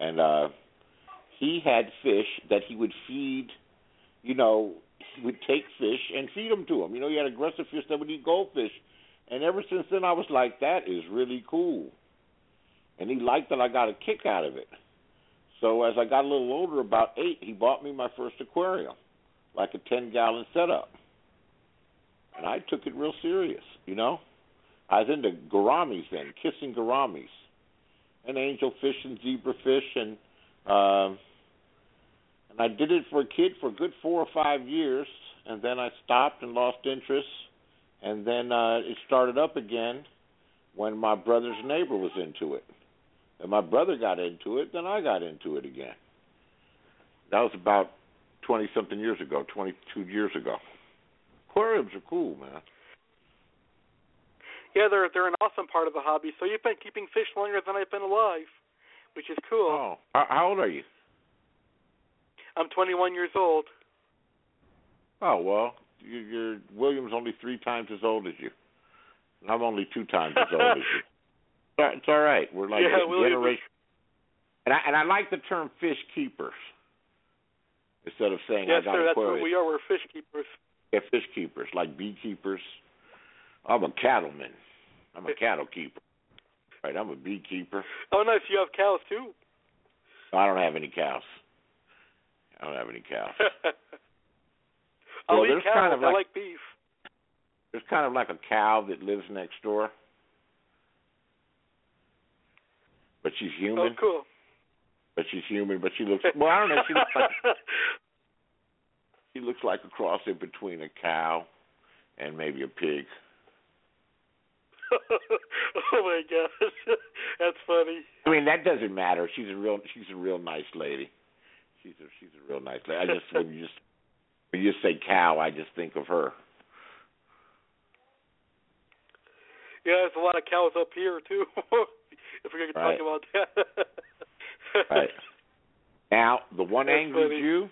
And uh he had fish that he would feed. You know, would take fish and feed them to him. You know, he had aggressive fish that would eat goldfish. And ever since then, I was like, that is really cool. And he liked that I got a kick out of it. So as I got a little older, about eight, he bought me my first aquarium, like a 10 gallon setup. And I took it real serious, you know? I was into gouramis then, kissing gouramis, and angelfish and zebrafish, and um, and I did it for a kid for a good four or five years, and then I stopped and lost interest, and then uh, it started up again when my brother's neighbor was into it. And my brother got into it, then I got into it again. That was about twenty something years ago, twenty two years ago. Aquariums are cool, man. Yeah, they're they're an awesome part of the hobby. So you've been keeping fish longer than I've been alive, which is cool. Oh, how, how old are you? I'm 21 years old. Oh well, you, you're William's only three times as old as you. I'm only two times as old as you. It's all right. We're like Yeah, a William generation. And I and I like the term fish keepers instead of saying yes, I got sir. That's what we are. We're fish keepers. Yeah, fish keepers, like beekeepers. I'm a cattleman. I'm a cattle keeper. Right, I'm a beekeeper. Oh, nice. You have cows too. I don't have any cows. I don't have any. I'll Well, eat there's cows. kind of like, I like- like beef. There's kind of like a cow that lives next door, but she's human. Oh, cool. But she's human. But she looks well. I don't know. She looks like she looks like a cross in between a cow and maybe a pig. oh my gosh, that's funny. I mean, that doesn't matter. She's a real she's a real nice lady. She's a she's a real nice lady. I just when you just when you say cow, I just think of her. Yeah, there's a lot of cows up here too. if we're gonna Right. talk about that. Right. Now, the one That's angry funny. Jew,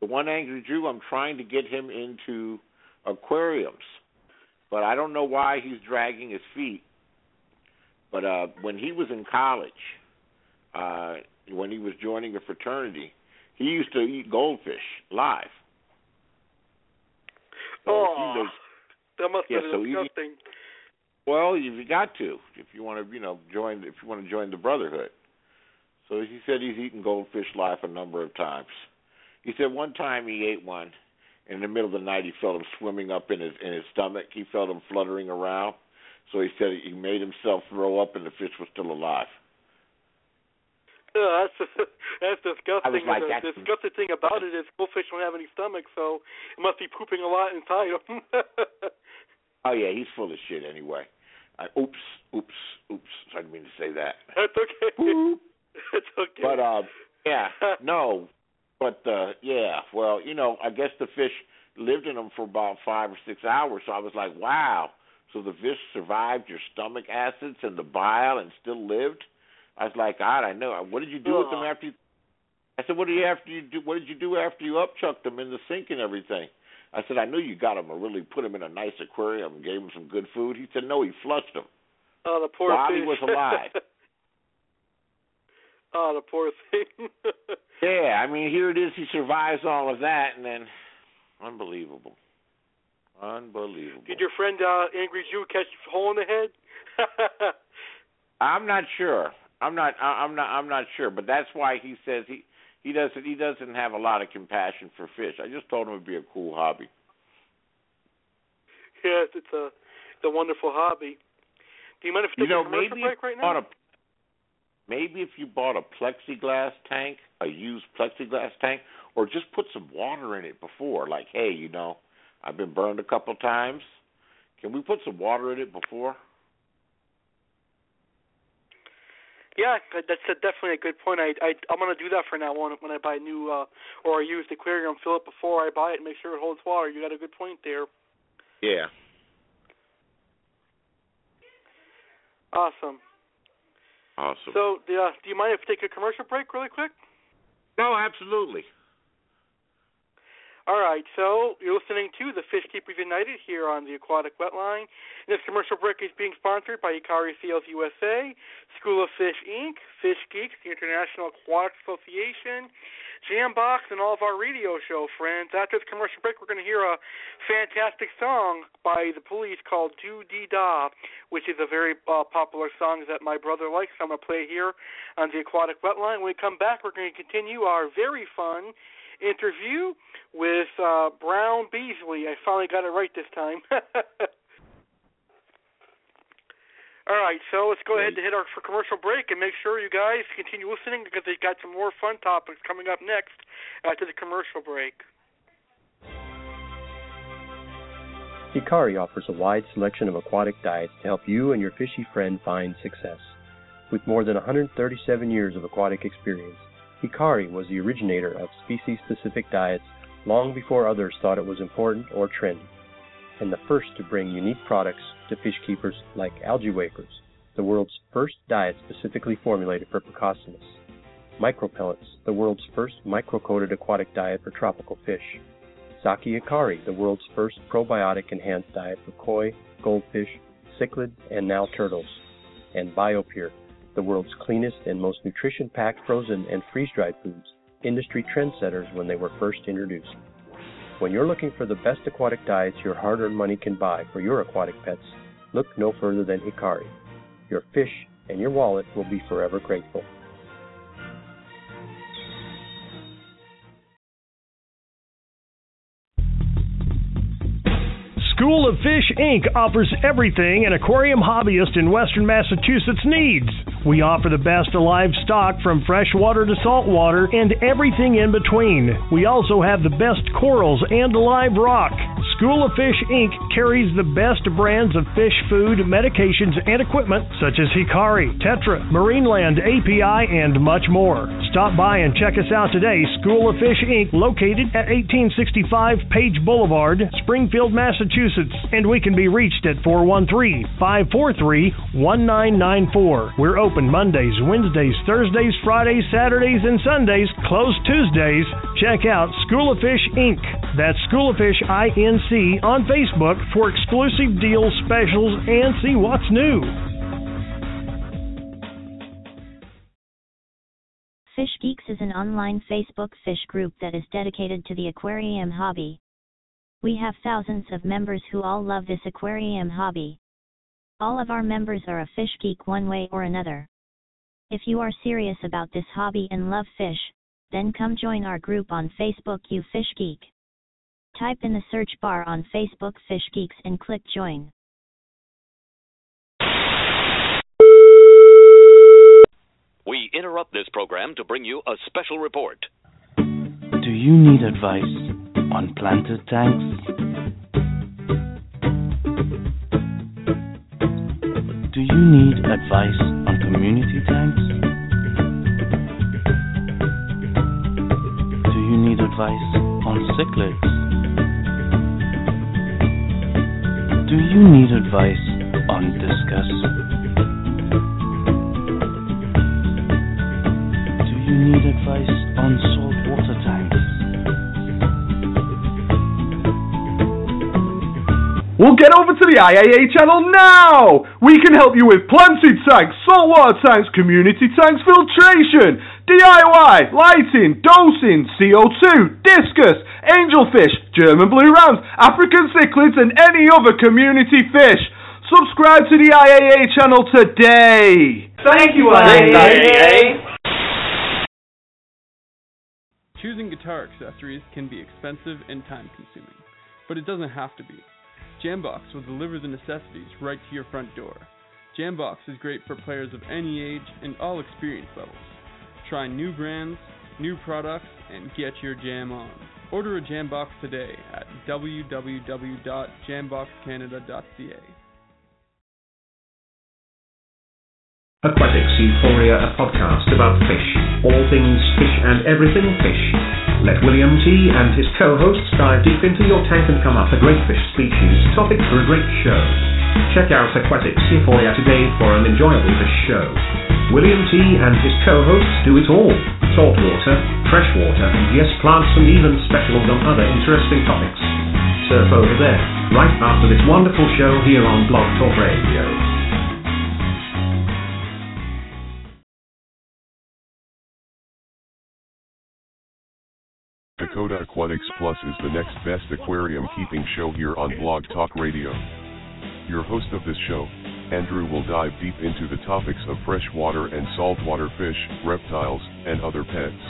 the one angry Jew, I'm trying to get him into aquariums, but I don't know why he's dragging his feet. But uh when he was in college, uh when he was joining a fraternity, he used to eat goldfish live. So oh, he that must yeah, so disgusting. well, you got to if you want to, you know, join if you want to join the brotherhood. So he said he's eaten goldfish live a number of times. He said one time he ate one. And in the middle of the night, he felt him swimming up in his in his stomach. He felt him fluttering around. So he said he made himself throw up, and the fish was still alive. Yeah, that's that's disgusting. I was like, the that's- disgusting thing about it is goldfish don't have any stomach, so it must be pooping a lot inside them. Oh yeah, he's full of shit anyway. I, oops, oops, oops. I didn't mean to say that. that's okay. Boop. It's okay. But uh, yeah, no, but uh, yeah. Well, you know, I guess the fish lived in them for about five or six hours. So I was like, wow. So the fish survived your stomach acids and the bile and still lived. I was like, God, I know. What did you do with them after? You, I said, what did you after you do? What did you do after you upchucked them in the sink and everything? I said, I knew you got them. I really put them in a nice aquarium and gave them some good food. He said, no, he flushed them. oh, the poor while he fish. was alive. oh, the poor thing. Yeah, I mean, here it is. He survives all of that, and then unbelievable, Unbelievable. Did your friend uh, Angry Jew catch a hole in the head? I'm not sure. I'm not. I'm not. I'm not sure. But that's why he says he he doesn't he doesn't have a lot of compassion for fish. I just told him it'd be a cool hobby. yes, it's a it's a wonderful hobby. Do you mind if we You take know, a commercial maybe break right now? a maybe if you bought a plexiglass tank, a used plexiglass tank, or just put some water in it before. Like, hey, you know, I've been burned a couple times. Can we put some water in it before? Yeah, that's a, definitely a good point. I, I I'm gonna do that for now on when I buy a new uh, or a used aquarium. Fill it before I buy it and make sure it holds water. You got a good point there. Yeah. Awesome. Awesome. So, uh, do you mind if we take a commercial break really quick? no, absolutely. All right, so you're listening to the Fish Keepers United here on the Aquatic Wetline. This commercial break is being sponsored by Hikari Sales USA, School of Fish Inc., Fish Geeks, the International Aquatic Association, Jambox, and all of our radio show friends. After this commercial break, we're going to hear a fantastic song by the Police called Do Dee Da, which is a very uh, popular song that my brother likes. I'm going to play here on the Aquatic Wetline. When we come back, we're going to continue our very fun interview with uh, Brown Beasley. I finally got it right this time. All right, so let's go ahead and hit our for commercial break and make sure you guys continue listening because they've got some more fun topics coming up next after the commercial break. Hikari offers a wide selection of aquatic diets to help you and your fishy friend find success. With more than 137 years of aquatic experience, Hikari was the originator of species specific diets long before others thought it was important or trendy, and the first to bring unique products to fish keepers like Algae Wafers, the world's first diet specifically formulated for Plecostomus, Micropellets, the world's first micro-coated aquatic diet for tropical fish, Saki Hikari, the world's first probiotic enhanced diet for koi, goldfish, cichlid, and now turtles, and BioPure, the world's cleanest and most nutrition packed frozen and freeze dried foods, industry trendsetters when they were first introduced. When you're looking for the best aquatic diets your hard earned money can buy for your aquatic pets, look no further than Hikari. Your fish and your wallet will be forever grateful. School of Fish Inc. offers everything an aquarium hobbyist in western Massachusetts needs. We offer the best of livestock from freshwater to saltwater and everything in between. We also have the best corals and live rock. School of Fish Inc. carries the best brands of fish food, medications, and equipment such as Hikari, Tetra, Marineland, API, and much more. Stop by and check us out today. School of Fish Inc., located at 1865 Page Boulevard, Springfield, Massachusetts, and we can be reached at 413 543 1994. We're open Mondays, Wednesdays, Thursdays, Fridays, Saturdays, and Sundays, closed Tuesdays. Check out School of Fish Inc. That's School of Fish INC on Facebook for exclusive deals, specials, and see what's new. Fish Geeks is an online Facebook fish group that is dedicated to the aquarium hobby. We have thousands of members who all love this aquarium hobby. All of our members are a fish geek one way or another. If you are serious about this hobby and love fish, then come join our group on Facebook You Fish Geek. Type in the search bar on Facebook Fish Geeks and click join. We interrupt this program to bring you a special report. Do you need advice on planted tanks? Do you need advice on community tanks? Do you need advice on cichlids? Do you need advice on discus? Do you need advice on saltwater tanks? Well, get over to the IAA channel now! We can help you with planted tanks, saltwater tanks, community tanks, filtration, DIY, lighting, dosing, CO2, discus, angelfish, German blue rams, African cichlids, and any other community fish. Subscribe to the IAA channel today. Thank you, IAA. Choosing guitar accessories can be expensive and time consuming, but it doesn't have to be. Jambox will deliver the necessities right to your front door. Jambox is great for players of any age and all experience levels. Try new brands, new products, and get your jam on. Order a Jambox today at www.jamboxcanada.ca. Aquatics Euphoria, a podcast about fish, all things fish and everything fish. Let William T. and his co-hosts dive deep into your tank and come up a great fish species topic for a great show. Check out Aquatics Euphoria today for an enjoyable fish show. William T. and his co-hosts do it all. Saltwater, freshwater, and yes, plants and even specials on other interesting topics. Surf over there, right after this wonderful show here on Blog Talk Radio. Dakota Aquatics Plus is the next best aquarium keeping show here on Blog Talk Radio. Your host of this show, Andrew will dive deep into the topics of freshwater and saltwater fish, reptiles, and other pets.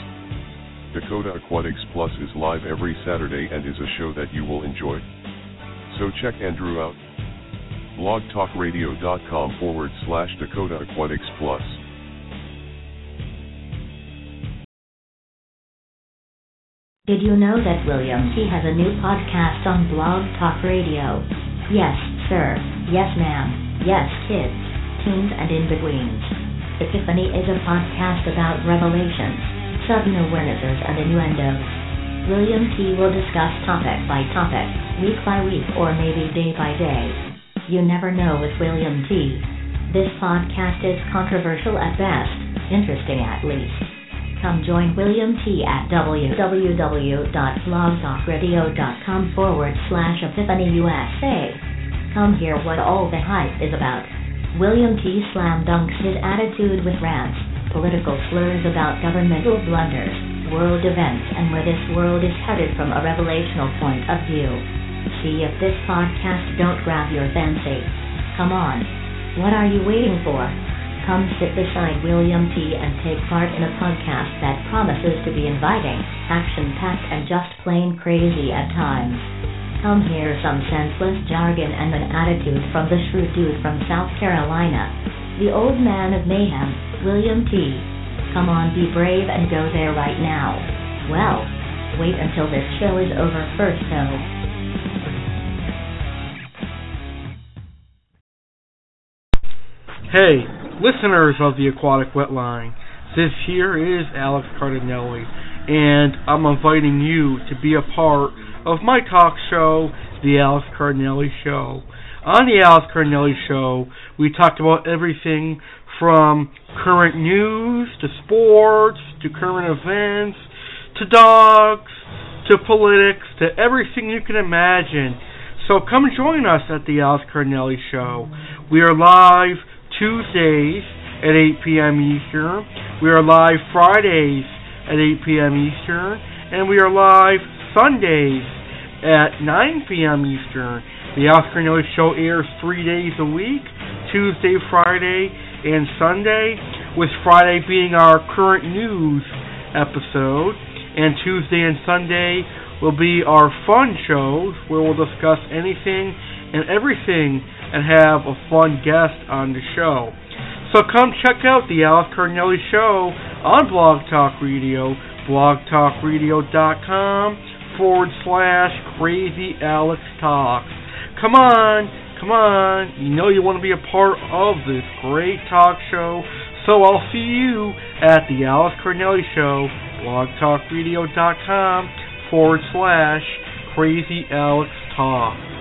Dakota Aquatics Plus is live every Saturday and is a show that you will enjoy. So check Andrew out. blogtalkradio.com forward slash Dakota Aquatics Plus. Did you know that William T has a new podcast on Blog Talk Radio? Yes, sir. Yes, ma'am. Yes, kids, teens, and in-betweens. Epiphany is a podcast about revelations, sudden awarenesses, and innuendos. William T will discuss topic by topic, week by week, or maybe day by day. You never know with William T. This podcast is controversial at best, interesting at least. Come join William T at www.blogtalkradio.com forward slash Epiphany USA. Come hear what all the hype is about. William T slam dunks his attitude with rants, political slurs about governmental blunders, world events, and where this world is headed from a revelational point of view. See if this podcast don't grab your fancy. Come on. What are you waiting for? Come sit beside William T. and take part in a podcast that promises to be inviting, action packed, and just plain crazy at times. Come hear some senseless jargon and an attitude from the shrewd dude from South Carolina, the old man of mayhem, William T. Come on, be brave and go there right now. Well, wait until this show is over first, though. Hey, listeners of the Aquatic Wetline, this here is Alex Cardinelli, and I'm inviting you to be a part of my talk show, The Alex Cardinelli Show. On The Alex Cardinelli Show, we talked about everything from current news to sports to current events to dogs to politics to everything you can imagine. So come join us at The Alex Cardinelli Show. We are live Tuesdays at 8 p.m. Eastern. We are live Fridays at 8 p.m. Eastern. And we are live Sundays at 9 p.m. Eastern. The Alex Cardinelli Show airs three days a week Tuesday, Friday, and Sunday, with Friday being our current news episode. And Tuesday and Sunday will be our fun shows where we'll discuss anything and everything and have a fun guest on the show. So come check out the Alex Cardinelli Show on Blog Talk Radio, blogtalkradio.com forward slash Crazy Alex Talks. Come on, come on. You know you want to be a part of this great talk show. So I'll see you at the Alex Cardinelli Show, blogtalkradio.com forward slash Crazy Alex Talk.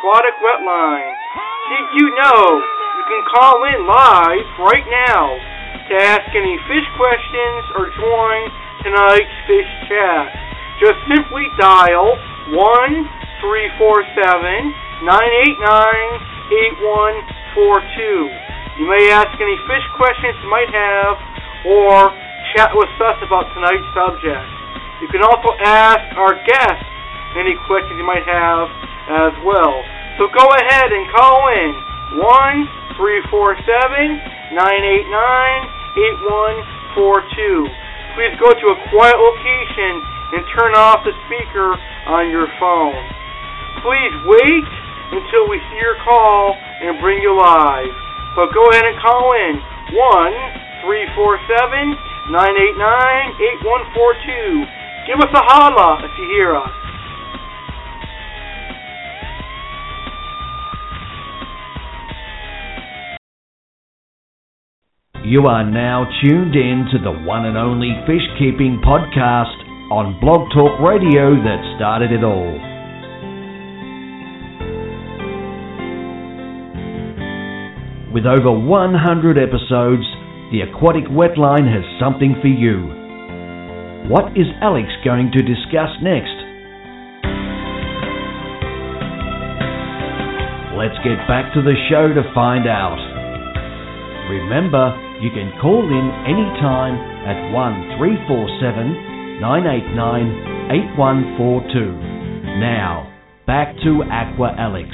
Aquatic Wetline, did you know you can call in live right now to ask any fish questions or join tonight's fish chat? Just simply dial 1 347 989 8142. You may ask any fish questions you might have or chat with us about tonight's subject. You can also ask our guests any questions you might have as well. So go ahead and call in 1 347 989 8142. Please go to a quiet location and turn off the speaker on your phone. Please wait until we see your call and bring you live. So go ahead and call in 1 347 989 8142. Give us a holla if you hear us. You are now tuned in to the one and only Fish Keeping Podcast on Blog Talk Radio that started it all. With over 100 episodes, the Aquatic Wetline has something for you. What is Alex going to discuss next? Let's get back to the show to find out. Remember, you can call in anytime at 1347 989 8142. Now, back to Aqua Alex.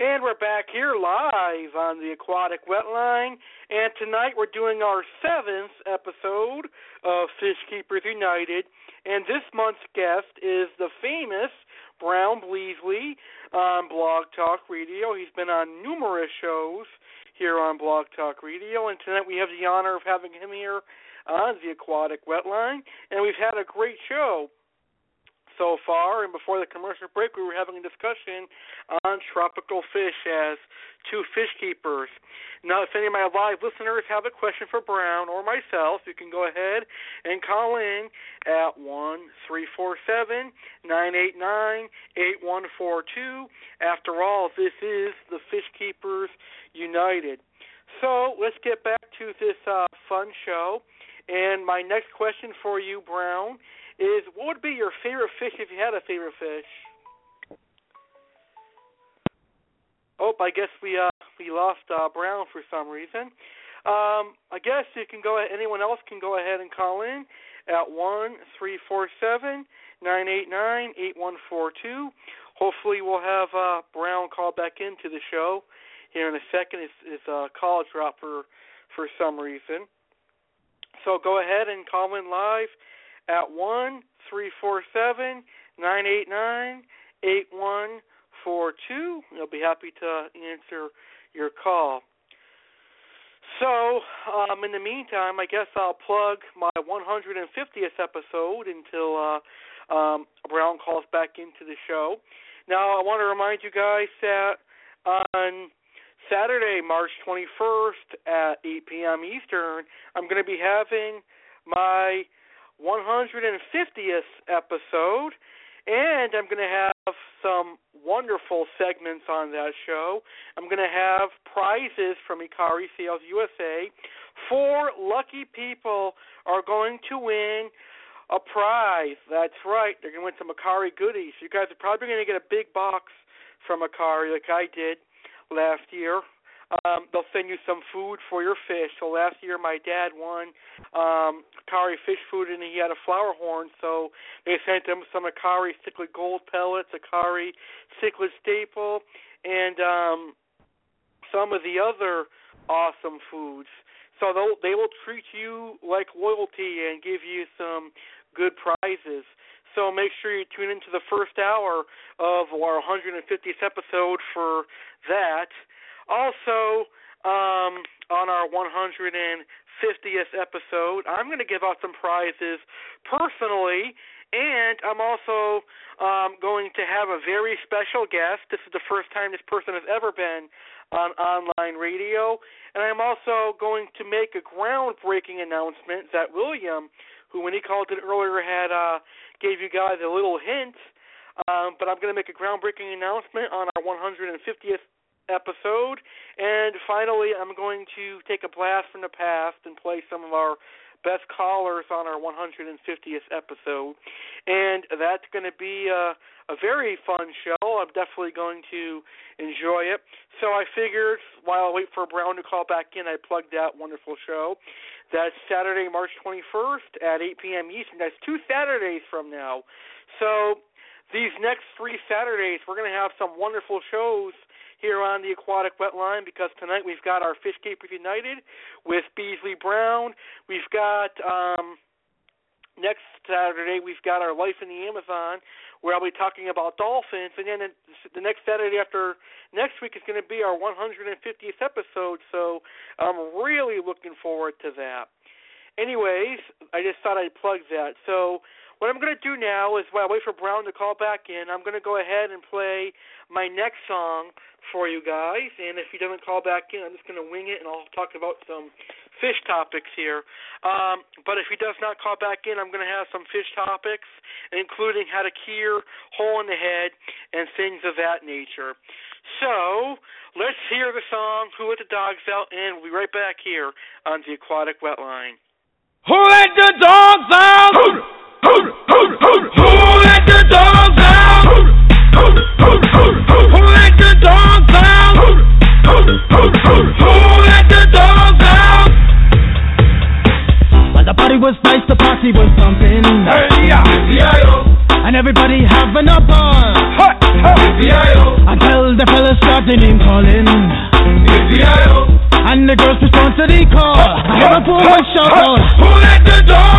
And we're back here live on the Aquatic Wetline. And tonight we're doing our seventh episode of Fish Keepers United. And this month's guest is the famous Brown Beasley on Blog Talk Radio. He's been on numerous shows here on Blog Talk Radio, and tonight we have the honor of having him here on the Aquatic Wetline, and we've had a great show so far. And before the commercial break, we were having a discussion on tropical fish as two fish keepers. Now, if any of my live listeners have a question for Brown or myself, you can go ahead and call in at one three four seven nine eight nine eight one four two. After all, this is the Fish Keepers United. So let's get back to this uh, fun show. And my next question for you, Brown, is what would be your favorite fish if you had a favorite fish? Oh, I guess we uh we lost uh Brown for some reason. Um, I guess you can go. Ahead anyone else can go ahead and call in at one three four seven nine eight nine eight one four two. Hopefully, we'll have uh, Brown call back into the show here in a second. His, his uh, call for for some reason. So go ahead and call in live at one three four seven nine eight nine eight one four two. I'll be happy to answer your call. So, um, in the meantime, I guess I'll plug my 150th episode until uh, um, Brown calls back into the show. Now, I want to remind you guys that on Saturday, March 21st at 8 p.m. Eastern, I'm going to be having my 150th episode, and I'm going to have some wonderful segments on that show. I'm going to have prizes from Hikari Sales USA. Four lucky people are going to win a prize. That's right. They're going to win some Hikari goodies. You guys are probably going to get a big box from Hikari like I did last year. Um, they'll send you some food for your fish. So last year, my dad won um, Hikari fish food, and he had a flower horn. So they sent him some Hikari cichlid gold pellets, Hikari cichlid staple, and um, some of the other awesome foods. So they'll, they will treat you like loyalty and give you some good prizes. So make sure you tune into the first hour of our 150th episode for that. Also, um, on our 150th episode, I'm going to give out some prizes personally, and I'm also um, going to have a very special guest. This is the first time this person has ever been on online radio, and I'm also going to make a groundbreaking announcement that William who, when he called in earlier, had uh, gave you guys a little hint. Um, but I'm going to make a groundbreaking announcement on our 150th episode. And finally, I'm going to take a blast from the past and play some of our best callers on our 150th episode. And that's going to be a, a very fun show. I'm definitely going to enjoy it. So I figured while I wait for Brown to call back in, I plugged that wonderful show. That's Saturday, March 21st at 8 p.m. Eastern. That's two Saturdays from now. So these next three Saturdays, we're going to have some wonderful shows here on the Aquatic Wetline because tonight we've got our Fish Keepers United with Beasley Brown. We've got um, next Saturday we've got our Life in the Amazon where I'll be talking about dolphins, and then the next Saturday after next week is going to be our 150th episode. So I'm really looking forward to that. Anyways, I just thought I'd plug that. So what I'm going to do now is while I wait for Brown to call back in, I'm going to go ahead and play my next song for you guys. And if he doesn't call back in, I'm just going to wing it and I'll talk about some fish topics here. Um, but if he does not call back in, I'm going to have some fish topics, including how to cure hole in the head and things of that nature. So let's hear the song "Who Let the Dogs Out," and we'll be right back here on the Aquatic Wetline. Who let the dogs out? was nice, the party was pumping. VIO. And everybody having a ball. Ha, ha, VIO. The fella started name calling. VIO. And the girls respond to the call. I give a boy a shout out. Who let the dog?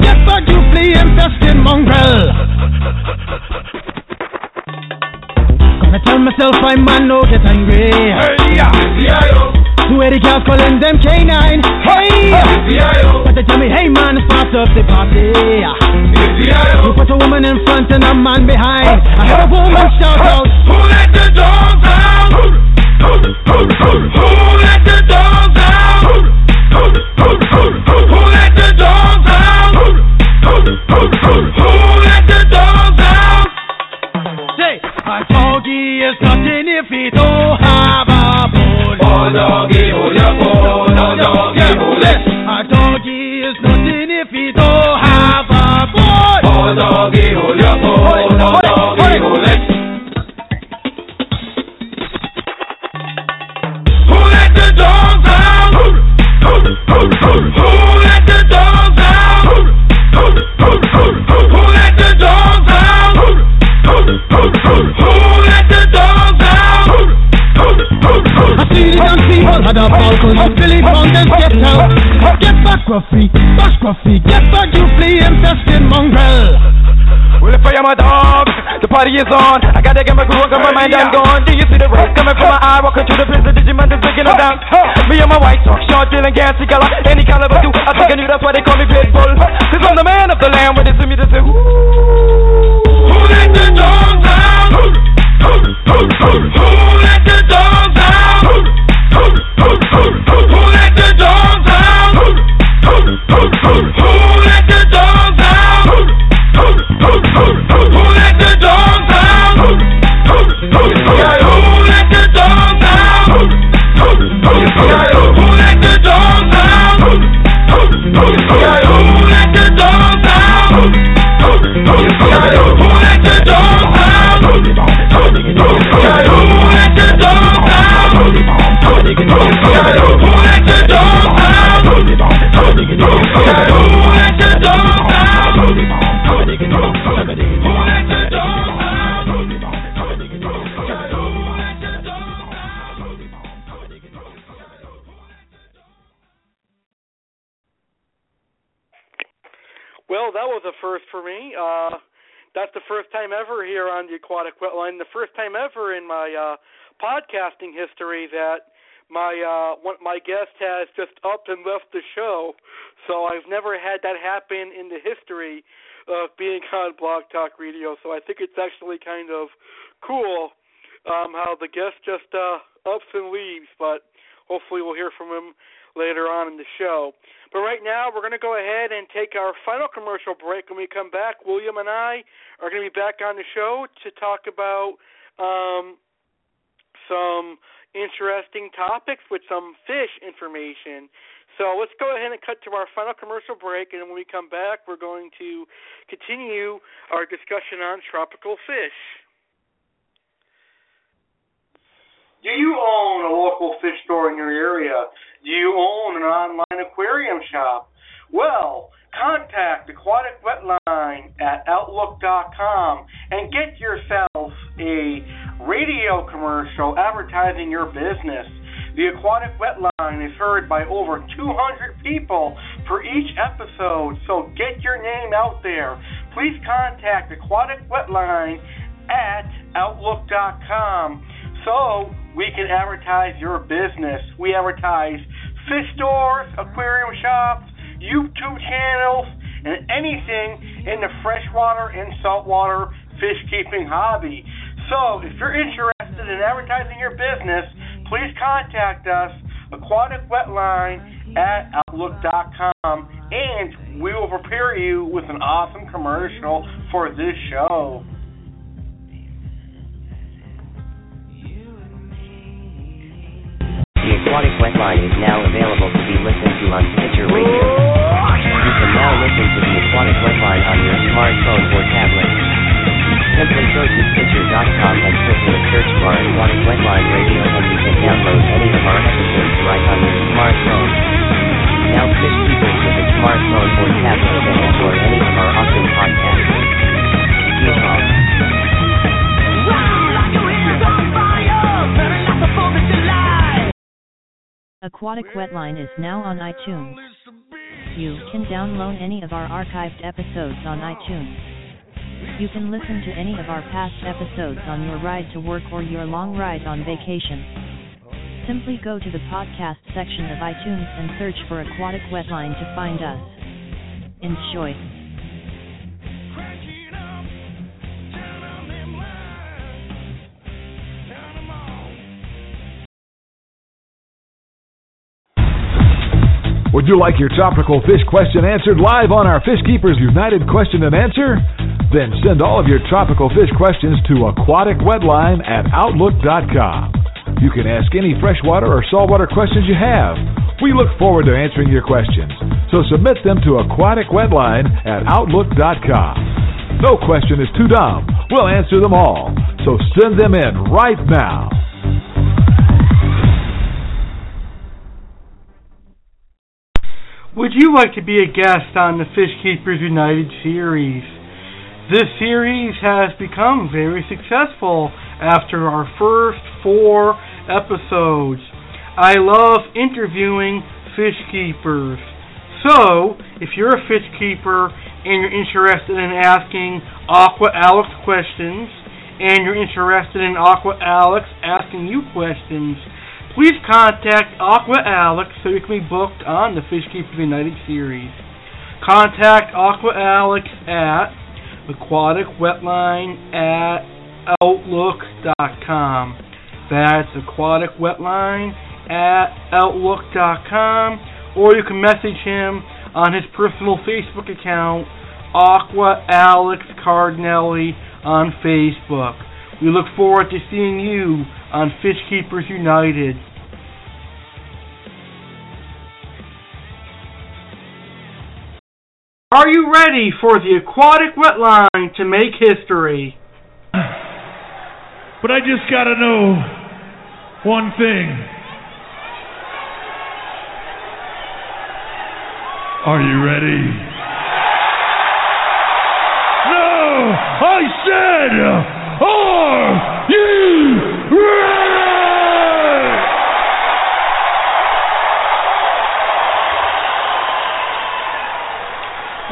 Get play mongrel. Gonna tell myself I man don't get angry. Hey, yeah, yeah, yo. Two eighty cows calling them canine. Hey, but they tell me, hey man, start up the party. You put a woman in front and a man behind. I heard a woman shout out, Who let the dogs Gruffy, bash Gruffy, get back, you flea infested mongrel. Well, if I am a dog, the party is on. I gotta get my groove on, cause my mind I'm gone. Do you see the rays coming from my eye? Walking through the prison, Digimon is breaking them down. Me and my white talk, short, dealing, gassy color, any caliber do. I think I knew that's why they call me Pitbull. Cause I'm the man of the land, when they see me, they say, Ooh. Podcasting history that my uh one my guest has just up and left the show, so I've never had that happen in the history of being on Blog Talk Radio. So I think it's actually kind of cool um how the guest just uh ups and leaves, but hopefully we'll hear from him later on in the show. But right now, we're going to go ahead and take our final commercial break. When we come back, William and I are going to be back on the show to talk about um, some interesting topics with some fish information. So let's go ahead and cut to our final commercial break, and when we come back, we're going to continue our discussion on tropical fish. Do you own a local fish store in your area? Do you own an online aquarium shop? Well, contact Aquatic Wetline at Outlook.com and get yourself a radio commercial advertising your business. The Aquatic Wetline is heard by over 200 people for each episode, so get your name out there. Please contact Aquatic Wetline at Outlook.com so we can advertise your business. We advertise fish stores, aquarium shops, YouTube channels, and anything in the freshwater and saltwater fish keeping hobby. So, if you're interested in advertising your business, please contact us, Aquatic Wetline at Outlook.com, and we will prepare you with an awesome commercial for this show. The Aquatic Wetline is now available to be listened to on Stitcher Radio. You can now listen to the Aquatic Wetline on your smartphone or tablet. Simply go to Stitcher.com and click the search bar Aquatic Wetline Radio and you can download any of our episodes right on your smartphone. Now with a smartphone or tablet can enjoy any of our awesome podcasts. Aquatic Wetline is now on iTunes. You can download any of our archived episodes on iTunes. You can listen to any of our past episodes on your ride to work or your long ride on vacation. Simply go to the podcast section of iTunes and search for Aquatic Wetline to find us. Enjoy. Would you like your tropical fish question answered live on our Fish Keepers United question and answer? Then send all of your tropical fish questions to Aquatic Wetline at Outlook.com. You can ask any freshwater or saltwater questions you have. We look forward to answering your questions, so submit them to Aquatic Wetline at Outlook.com. No question is too dumb. We'll answer them all. So send them in right now. Would you like to be a guest on the Fish Keepers United series? This series has become very successful after our first four episodes. I love interviewing fish keepers. So, if you're a fish keeper and you're interested in asking Aqua Alex questions, and you're interested in Aqua Alex asking you questions, please contact Aqua Alex so you can be booked on the Fish Keepers United series. Contact Aqua Alex at aquaticwetline at outlook.com. That's aquaticwetline at outlook.com. Or you can message him on his personal Facebook account, Aqua Alex Cardinelli on Facebook. We look forward to seeing you on Fish Keepers United. Are you ready for the aquatic wetline to make history? But I just gotta know one thing. Are you ready? No! I said, are you ready?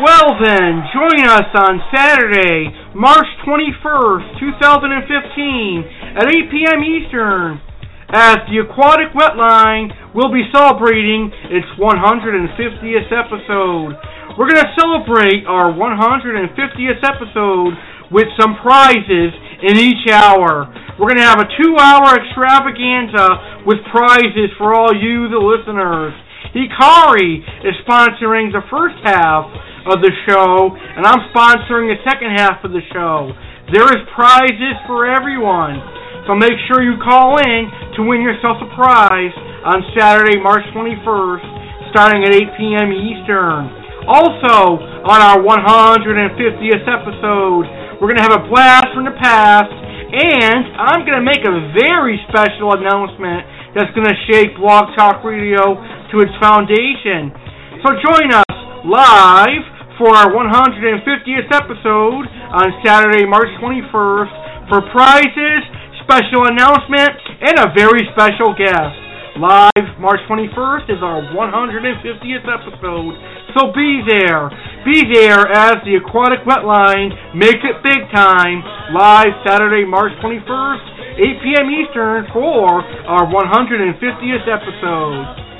Well then, join us on Saturday, March 21st, 2015 at 8 p.m. Eastern as the Aquatic Wetline will be celebrating its 150th episode. We're going to celebrate our 150th episode with some prizes in each hour. We're going to have a two hour extravaganza with prizes for all you, the listeners. Hikari is sponsoring the first half of the show, and I'm sponsoring the second half of the show. There is prizes for everyone. So make sure you call in to win yourself a prize on Saturday, March 21st, starting at 8 p.m. Eastern. Also, on our 150th episode, we're going to have a blast from the past, and I'm going to make a very special announcement that's going to shake Blog Talk Radio to its foundation. So join us live for our 150th episode on Saturday, March 21st for prizes, special announcement, and a very special guest. Live March 21st is our 150th episode, so be there. Be there as the Aquatic Wetline makes it big time. Live Saturday, March 21st, 8 p.m. Eastern for our 150th episode.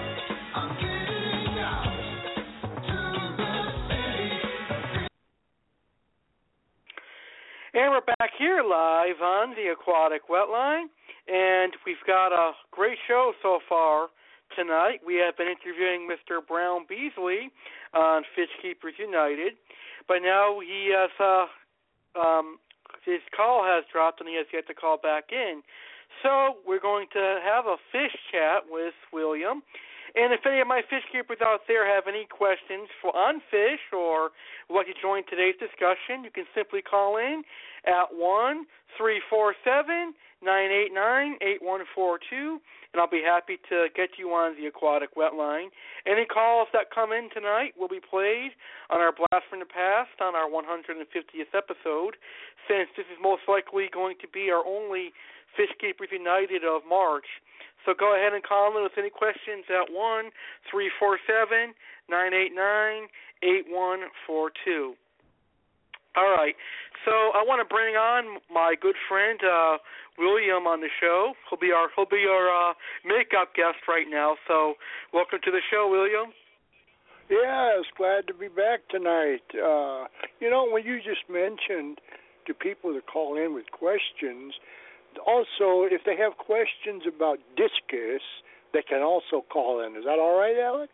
And we're back here live on the Aquatic Wetline, and we've got a great show so far tonight. We have been interviewing Mr. Brown Beasley on Fish Keepers United, but now he has uh, um, his call has dropped and he has yet to call back in. So we're going to have a fish chat with William. And if any of my fish keepers out there have any questions for on fish or would like to join today's discussion, you can simply call in at one three four seven nine eight nine eight one four two, and I'll be happy to get you on the aquatic wet line. Any calls that come in tonight will be played on our Blast from the Past on our 150th episode, since this is most likely going to be our only Fishkeepers United of March. So go ahead and call in with any questions at 1 347 989 8142. All right. So I want to bring on my good friend uh, William on the show. He'll be our he'll be our uh, makeup guest right now. So welcome to the show, William. Yes, glad to be back tonight. Uh, you know, when you just mentioned to people to call in with questions, also if they have questions about discus, they can also call in. Is that all right, Alex?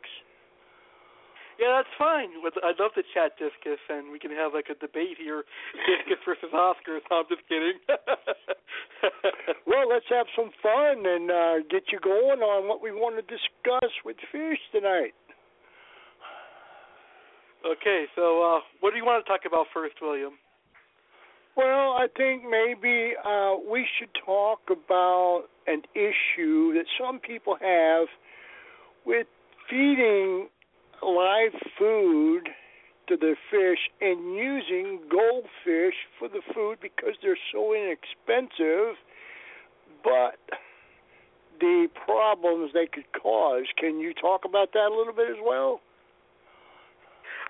Yeah, that's fine. I'd love to chat discus, and we can have like a debate here, discus versus Oscars. No, I'm just kidding. well, let's have some fun and uh, get you going on what we want to discuss with fish tonight. Okay, so uh, what do you want to talk about first, William? Well, I think maybe uh, we should talk about an issue that some people have with feeding live food to the fish and using goldfish for the food because they're so inexpensive, but the problems they could cause. Can you talk about that a little bit as well?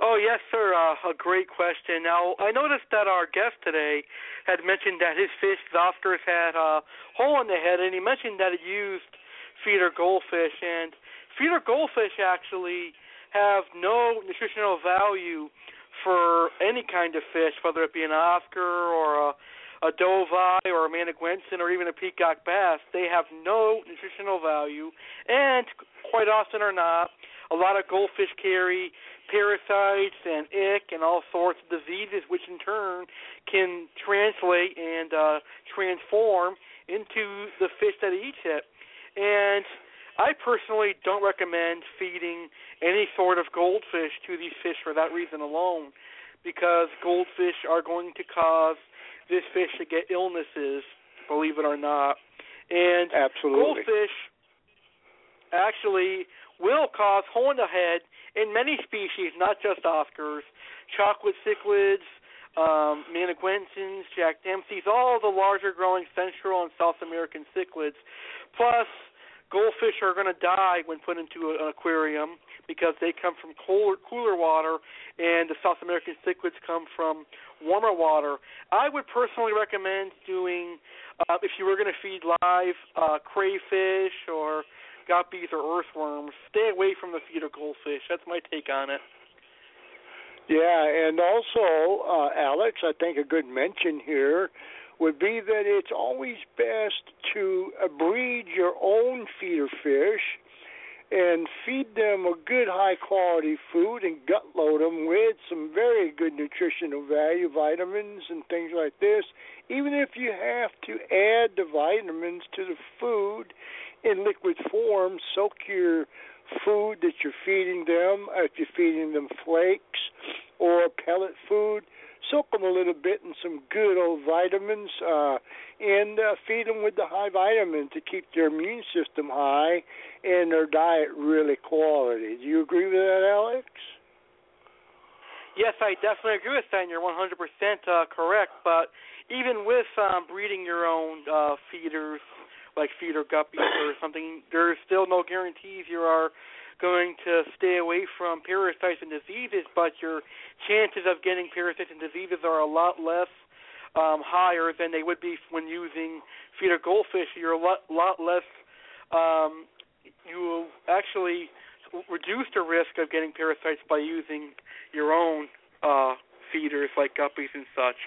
Oh yes, sir. Uh, a great question. Now I noticed that our guest today had mentioned that his fish, Oscars, had a hole in the head, and he mentioned that it used feeder goldfish. And feeder goldfish actually have no nutritional value for any kind of fish, whether it be an Oscar or a a or a Managuensis or even a peacock bass, they have no nutritional value, and quite often or not, a lot of goldfish carry parasites and ick and all sorts of diseases, which in turn can translate and uh, transform into the fish that eats it. And I personally don't recommend feeding any sort of goldfish to these fish for that reason alone, because goldfish are going to cause this fish to get illnesses, believe it or not. And Absolutely. goldfish actually will cause hole in head in many species, not just Oscars, chocolate cichlids, um, Jack Dempsey's, all the larger growing Central and South American cichlids, plus goldfish are going to die when put into an aquarium because they come from cooler, cooler water, and the South American cichlids come from warmer water. I would personally recommend doing, uh, if you were going to feed live uh, crayfish or guppies or earthworms, stay away from the feeder goldfish. That's my take on it. Yeah, and also, uh, Alex, I think a good mention here would be that it's always best to breed your own feeder fish and feed them a good high quality food and gut load them with some very good nutritional value vitamins and things like this even if you have to add the vitamins to the food in liquid form. Soak your food that you're feeding them if you're feeding them flakes or pellet food soak them a little bit in some good old vitamins uh, and uh, feed them with the high vitamins to keep their immune system high and their diet really quality. Do you agree with that, Alex? Yes, I definitely agree with that. And you're 100% uh, correct. But even with um, breeding your own uh, feeders, like feeder guppies or something, there's still no guarantees you are going to stay away from parasites and diseases, but your chances of getting parasites and diseases are a lot less um, higher than they would be when using feeder goldfish. You're a lot, lot less. Um, you will actually reduce the risk of getting parasites by using your own uh, feeders like guppies and such.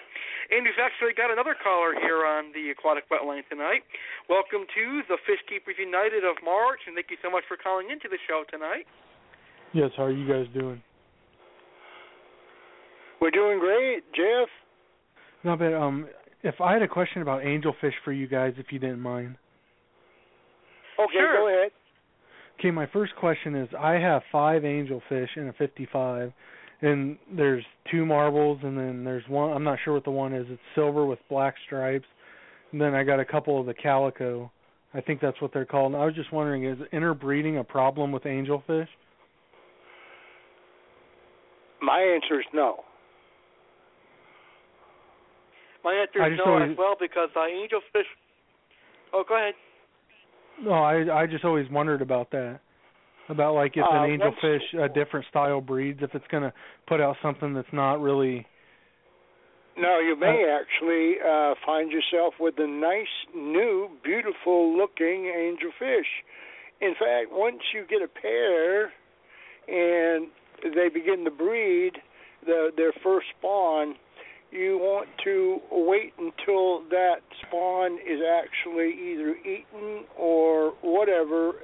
And we've actually got another caller here on the aquatic wetline tonight. Welcome to the Fish Keepers United of March, and thank you so much for calling into the show tonight. Yes, how are you guys doing? We're doing great, Jeff. No, but um, if I had a question about angelfish for you guys, if you didn't mind. Okay, sure. go ahead. Okay, my first question is I have five angelfish in a 55, and there's two marbles, and then there's one. I'm not sure what the one is. It's silver with black stripes. And then I got a couple of the calico. I think that's what they're called. And I was just wondering, is interbreeding a problem with angelfish? My answer is no. My answer is no always- as well because uh, angelfish. Oh, go ahead. No, I I just always wondered about that. About like if Uh, an once- angelfish a different style breeds, if it's gonna put out something that's not really No, you may actually uh, find yourself with a nice, new, beautiful looking angelfish. In fact, once you get a pair and they begin to breed the, their first spawn, you want to wait until that spawn is actually either eaten or whatever.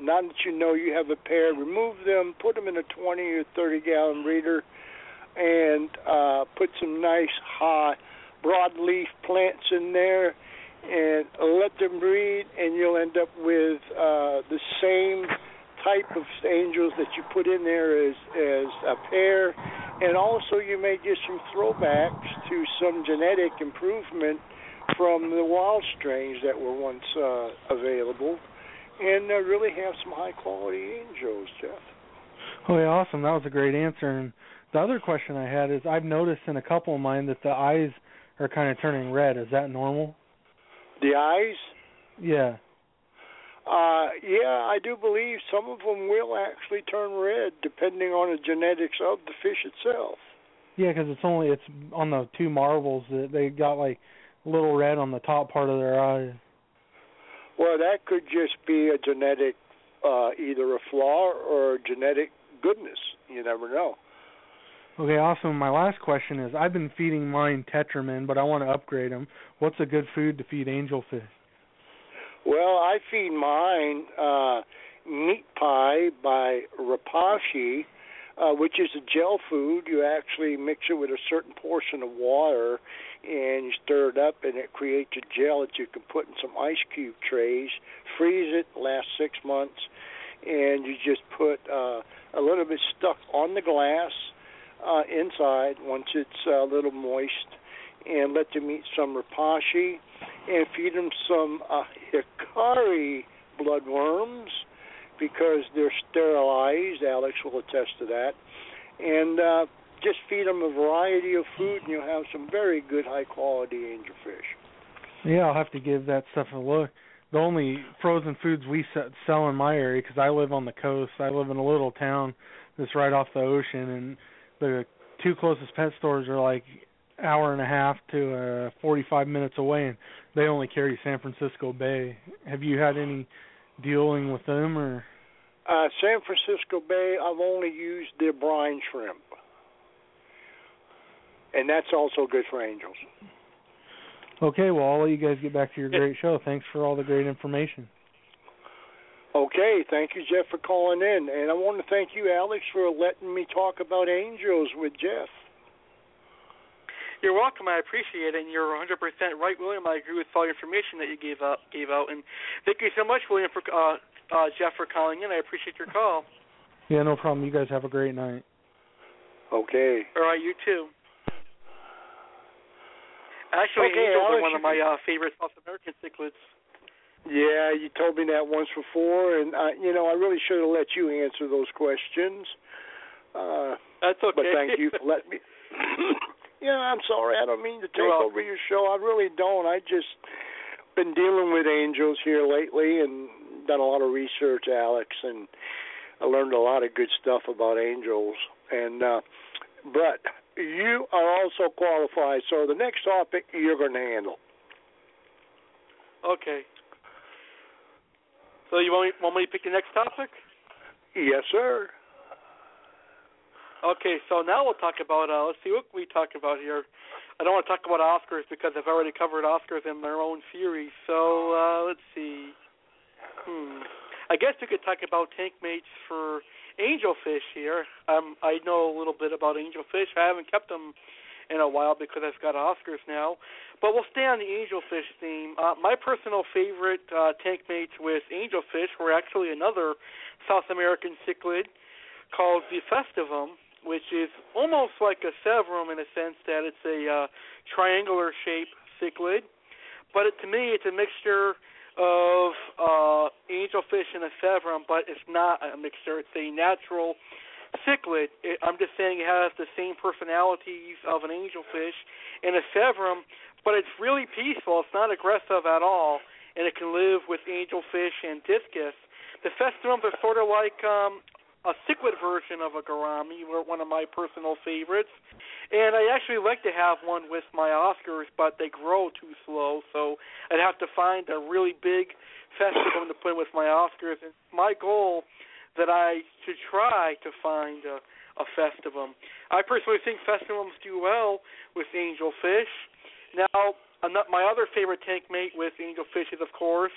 Now that you know you have a pair, remove them, put them in a 20 or 30 gallon breeder, and uh, put some nice high broadleaf plants in there and let them breed and you'll end up with uh, the same type of angels that you put in there as as a pair. And also you may get some throwbacks to some genetic improvement from the wild strains that were once uh, available and uh, really have some high quality angels jeff Oh yeah, awesome. That was a great answer. And the other question I had is I've noticed in a couple of mine that the eyes are kind of turning red. Is that normal? the eyes Yeah. Uh, yeah, I do believe some of them will actually turn red, depending on the genetics of the fish itself. Yeah, because it's only it's on the two marbles that they got like little red on the top part of their eyes. Well, that could just be a genetic, uh, either a flaw or genetic goodness. You never know. Okay, awesome. My last question is I've been feeding mine Tetramin, but I want to upgrade them. What's a good food to feed angelfish? Well, I feed mine uh, meat pie by Repashy, uh, which is a gel food. You actually mix it with a certain portion of water and you stir it up, and it creates a gel that you can put in some ice cube trays, freeze it, lasts six months, and you just put uh, a little bit stuck on the glass uh, inside once it's a little moist, and let them eat some Repashy and feed them some uh, Hikari bloodworms because they're sterilized. Alex will attest to that. And uh, just feed them a variety of food, and you'll have some very good, high quality angelfish. Yeah, I'll have to give that stuff a look. the only frozen foods we sell in my area because I live on the coast. I live in a little town that's right off the ocean, and the two closest pet stores are like hour and a half to uh 45 minutes away and they only carry San Francisco Bay. Have you had any dealing with them or uh San Francisco Bay I've only used their brine shrimp. And that's also good for angels. Okay, well I'll let you guys get back to your great show. Thanks for all the great information. Okay, thank you Jeff for calling in and I want to thank you Alex for letting me talk about angels with Jeff. You're welcome. I appreciate it, and you're 100% right, William. I agree with all the information that you gave out. Gave out, and thank you so much, William, for uh, uh, Jeff, for calling in. I appreciate your call. Yeah, no problem. You guys have a great night. Okay. All right, you too. Actually, okay, angels Alex, are one of my uh, favorite South American cichlids. Yeah, you told me that once before, and uh, you know I really should have let you answer those questions. Uh, That's okay. But thank you for letting me. Yeah, I'm sorry. I don't mean to take over your show. I really don't. I just been dealing with angels here lately and done a lot of research, Alex, and I learned a lot of good stuff about angels. And uh but you are also qualified. So the next topic you're going to handle. Okay. So you want me, want me to pick the next topic? Yes, sir. Okay, so now we'll talk about uh let's see what we talk about here. I don't want to talk about Oscars because I've already covered Oscars in their own series. So uh let's see. Hmm. I guess we could talk about tank mates for angelfish here. Um I know a little bit about angelfish. I haven't kept them in a while because I've got Oscars now. But we'll stay on the angelfish theme. Uh, my personal favorite uh, tank mates with angelfish were actually another South American cichlid called the festivum, which is almost like a severum in a sense that it's a uh, triangular shaped cichlid. But it, to me, it's a mixture of uh, angelfish and a severum, but it's not a mixture. It's a natural cichlid. It, I'm just saying it has the same personalities of an angelfish and a severum, but it's really peaceful. It's not aggressive at all, and it can live with angelfish and discus. The festivums are sort of like um, a cichlid version of a gourami, one of my personal favorites. And I actually like to have one with my Oscars, but they grow too slow, so I'd have to find a really big festivum to put with my Oscars. And my goal that I should try to find a, a festivum. I personally think festivums do well with angelfish. Now, my other favorite tank mate with angelfish is, of course,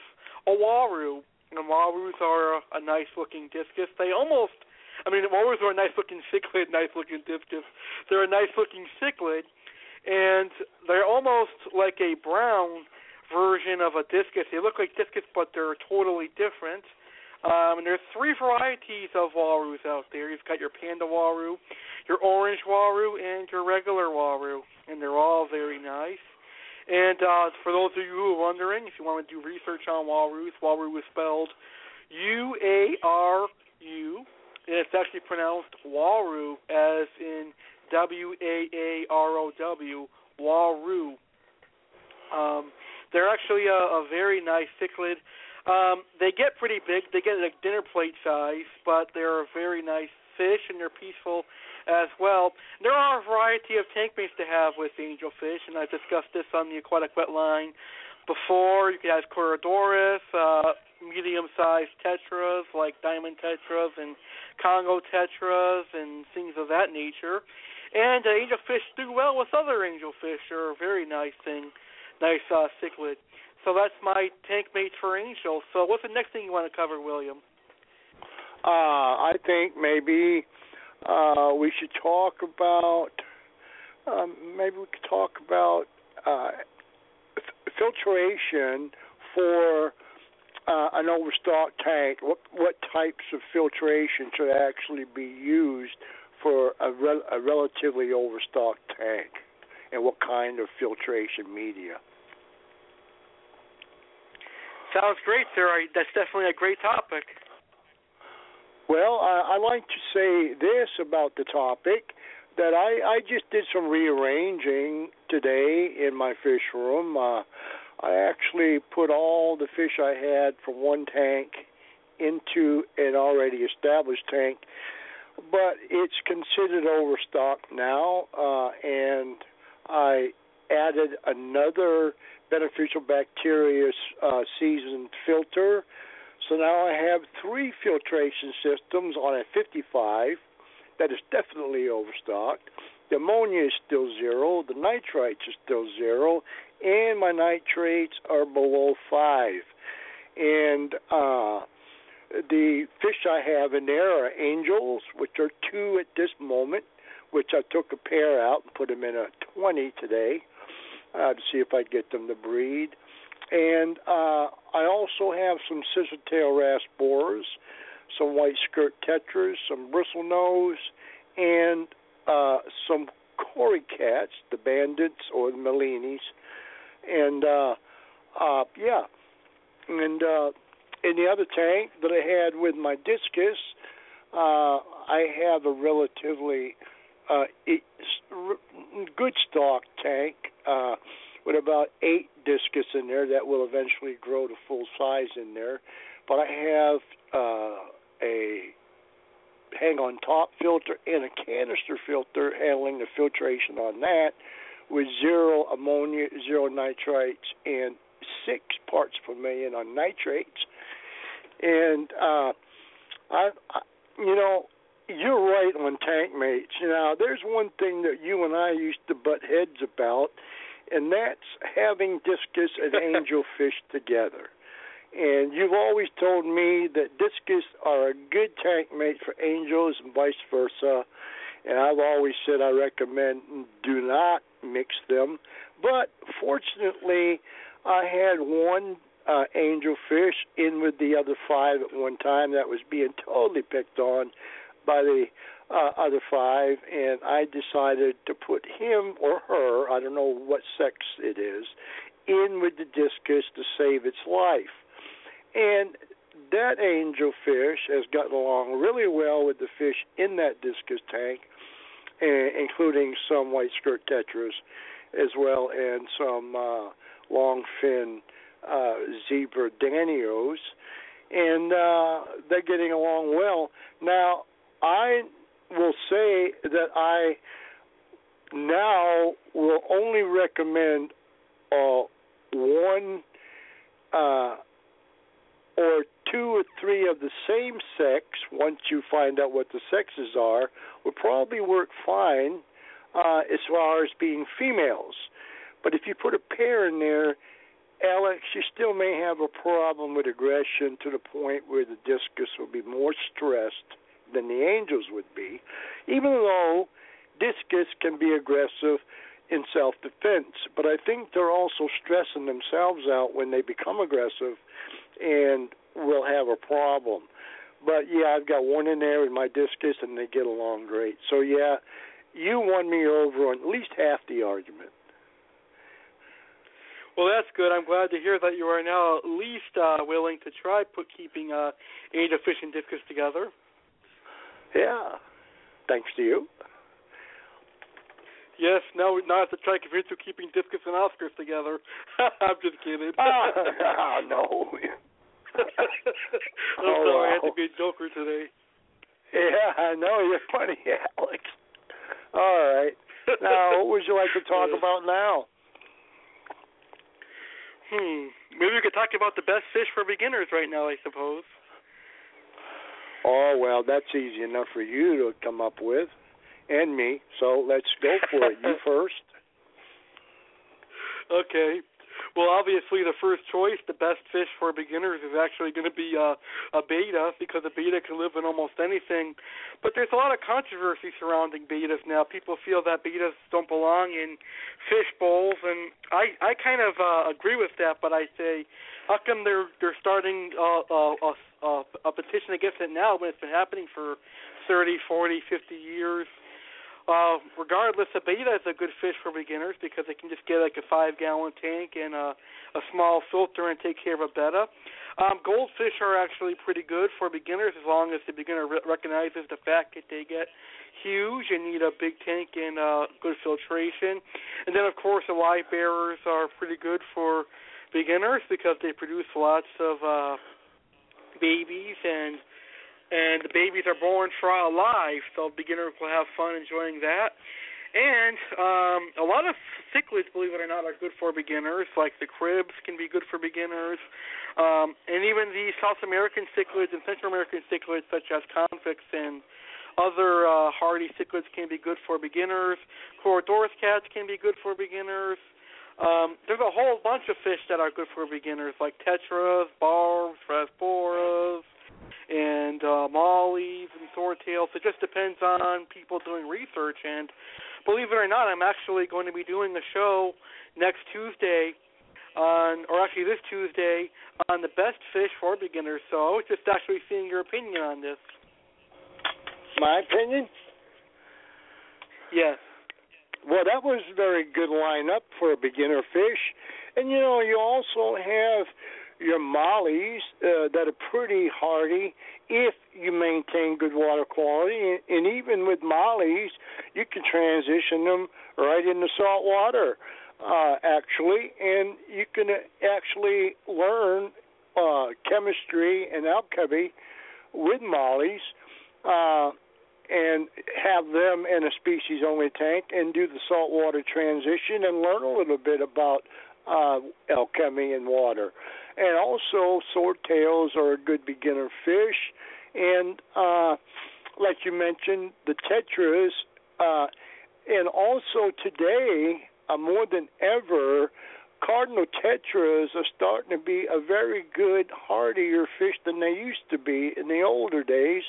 a waru. And uarus are a, nice looking discus. They almost, I mean, uarus are a nice looking cichlid, nice looking discus. They're a nice looking cichlid, and they're almost like a brown version of a discus. They look like discus, but they're totally different. Um, and there's three varieties of uarus out there. You've got your panda waru, your orange waru, and your regular waru, and they're all very nice. And uh, for those of you who are wondering, if you want to do research on uarus, waru is spelled U A R U, and it's actually pronounced waru, as in W A A R O W, waru. Um, they're actually a, a very nice cichlid. Um, they get pretty big. They get like dinner plate size, but they're a very nice fish, and they're peaceful as well. There are a variety of tank mates to have with angelfish, and I've discussed this on the aquatic wet line before. You could have Corydoras, uh, medium-sized tetras like diamond tetras and Congo tetras and things of that nature. And uh, angelfish do well with other angelfish. They're a very nice thing, nice uh, cichlid. So that's my tank mates for angel. So what's the next thing you want to cover, William? Uh, I think maybe uh, we should talk about. Um, maybe we could talk about uh, f- filtration for uh, an overstocked tank. What what types of filtration should actually be used for a, re- a relatively overstocked tank, and what kind of filtration media? Sounds great, sir. That's definitely a great topic. Well, I, I like to say this about the topic that I, I just did some rearranging today in my fish room. Uh, I actually put all the fish I had from one tank into an already established tank, but it's considered overstocked now, uh, and I added another beneficial bacteria uh, seasoned filter. So now I have three filtration systems on a 55 that is definitely overstocked. The ammonia is still zero, the nitrites are still zero, and my nitrates are below five. And uh, the fish I have in there are angels, which are two at this moment, which I took a pair out and put them in a 20 today uh, to see if I'd get them to breed. And uh, I also have some scissor-tail wrasse borers, some white skirt tetras, some bristle nose, and uh, some cory cats, the bandits or the Melinis, and uh, uh, yeah, and uh, in the other tank that I had with my discus, uh, I have a relatively uh, good stock tank uh, with about eight discus in there that will eventually grow to full size in there. But I have uh, a hang on top filter and a canister filter handling the filtration on that with zero ammonia, zero nitrites, and six parts per million on nitrates. And uh, I, I, you know, you're right on tank mates. Now, there's one thing that you and I used to butt heads about, and that's having discus and angelfish together. And you've always told me that discus are a good tank mate for angels and vice versa. And I've always said I recommend do not mix them. But fortunately, I had one uh, angelfish in with the other five at one time that was being totally picked on by the uh, other five, and I decided to put him or her, I don't know what sex it is, in with the discus to save its life. And that angelfish has gotten along really well with the fish in that discus tank, including some white skirt tetras as well and some uh, long fin uh, zebra danios, and uh, they're getting along well. Now, I will say that I now will only recommend uh, one uh, or two or three of the same sex, once you find out what the sexes are, would probably work fine uh, as far as being females. But if you put a pair in there, Alex, you still may have a problem with aggression to the point where the discus will be more stressed than the angels would be, even though discus can be aggressive in self defense. But I think they're also stressing themselves out when they become aggressive and will have a problem. But yeah, I've got one in there with my discus and they get along great. So yeah, you won me over on at least half the argument. Well, that's good. I'm glad to hear that you are now at least uh, willing to try put keeping uh, angel fish discus together. Yeah, thanks to you. Yes, now we now I have to try to convince you keeping discus and Oscars together. I'm just kidding. oh, no. I'm oh, sorry, I had to be a joker today. Yeah, I know you're funny, Alex. All right. Now, what would you like to talk about now? Hmm. Maybe we could talk about the best fish for beginners right now, I suppose. Oh well, that's easy enough for you to come up with, and me. So let's go for it. You first. Okay. Well, obviously, the first choice, the best fish for beginners, is actually going to be uh, a betta because a betta can live in almost anything. But there's a lot of controversy surrounding bettas now. People feel that bettas don't belong in fish bowls, and I I kind of uh, agree with that. But I say, how come they're they're starting uh, uh, a, a petition against it now when it's been happening for 30, 40, 50 years? Uh, regardless, a betta is a good fish for beginners because they can just get like a five gallon tank and a, a small filter and take care of a betta. Um, goldfish are actually pretty good for beginners as long as the beginner re- recognizes the fact that they get huge and need a big tank and uh, good filtration. And then, of course, the live bearers are pretty good for beginners because they produce lots of uh, babies and and the babies are born trial live, so beginners will have fun enjoying that. And um, a lot of cichlids, believe it or not, are good for beginners. Like the kribs can be good for beginners, um, and even the South American cichlids and Central American cichlids, such as convicts and other uh, hardy cichlids, can be good for beginners. Corydoras cats can be good for beginners. Um, there's a whole bunch of fish that are good for beginners, like tetras, barbs, rasboras, and uh, mollies and swordtails. It just depends on people doing research. And believe it or not, I'm actually going to be doing a show next Tuesday on, or actually this Tuesday, on the best fish for beginners. So I was just actually seeing your opinion on this. My opinion? Yes. Well, that was a very good lineup for a beginner fish. And you know, you also have your mollies uh, that are pretty hardy if you maintain good water quality. And, and even with mollies, you can transition them right into salt water, uh, actually, and you can actually learn uh, chemistry and alchemy with mollies. Uh, and have them in a species only tank and do the saltwater transition and learn a little bit about uh, alchemy and water. And also, swordtails are a good beginner fish. And uh, like you mentioned, the tetras. Uh, and also today, uh, more than ever, cardinal tetras are starting to be a very good, hardier fish than they used to be in the older days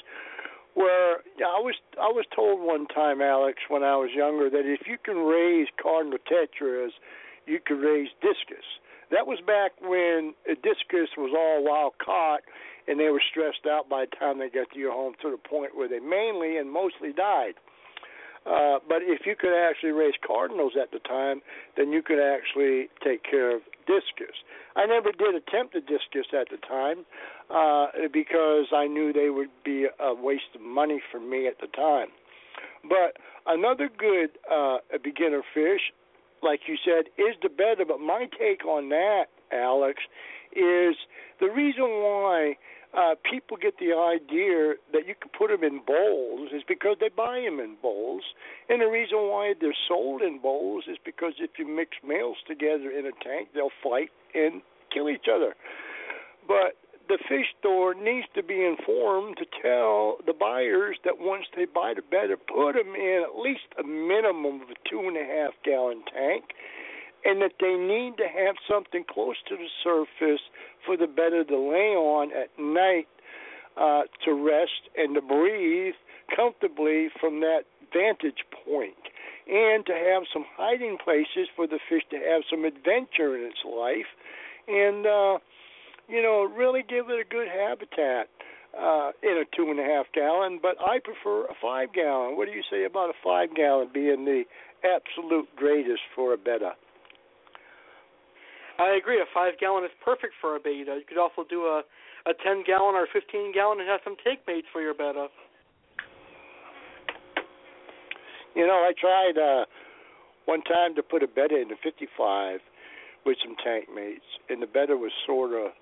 where I was I was told one time, Alex, when I was younger, that if you can raise cardinal tetras, you could raise discus. That was back when a discus was all wild caught, and they were stressed out by the time they got to your home to the point where they mainly and mostly died. Uh, but if you could actually raise cardinals at the time, then you could actually take care of discus. I never did attempt a discus at the time uh, because I knew they would be a waste of money for me at the time. But another good uh, beginner fish, like you said, is the betta. But my take on that, Alex, is the reason why uh, people get the idea that you can put them in bowls is because they buy them in bowls, and the reason why they're sold in bowls is because if you mix males together in a tank, they'll fight and kill each other. But the fish store needs to be informed to tell the buyers that once they buy the betta, put them in at least a minimum of a two and a half gallon tank, and that they need to have something close to the surface for the betta to lay on at night uh, to rest and to breathe comfortably from that vantage point and to have some hiding places for the fish to have some adventure in its life. And uh you know really give it a good habitat uh in a two and a half gallon but i prefer a five gallon what do you say about a five gallon being the absolute greatest for a betta I agree. A five gallon is perfect for a betta. You could also do a a ten gallon or fifteen gallon and have some take mates for your betta. You know, I tried uh one time to put a betta in a 55 with some tank mates, and the betta was sort of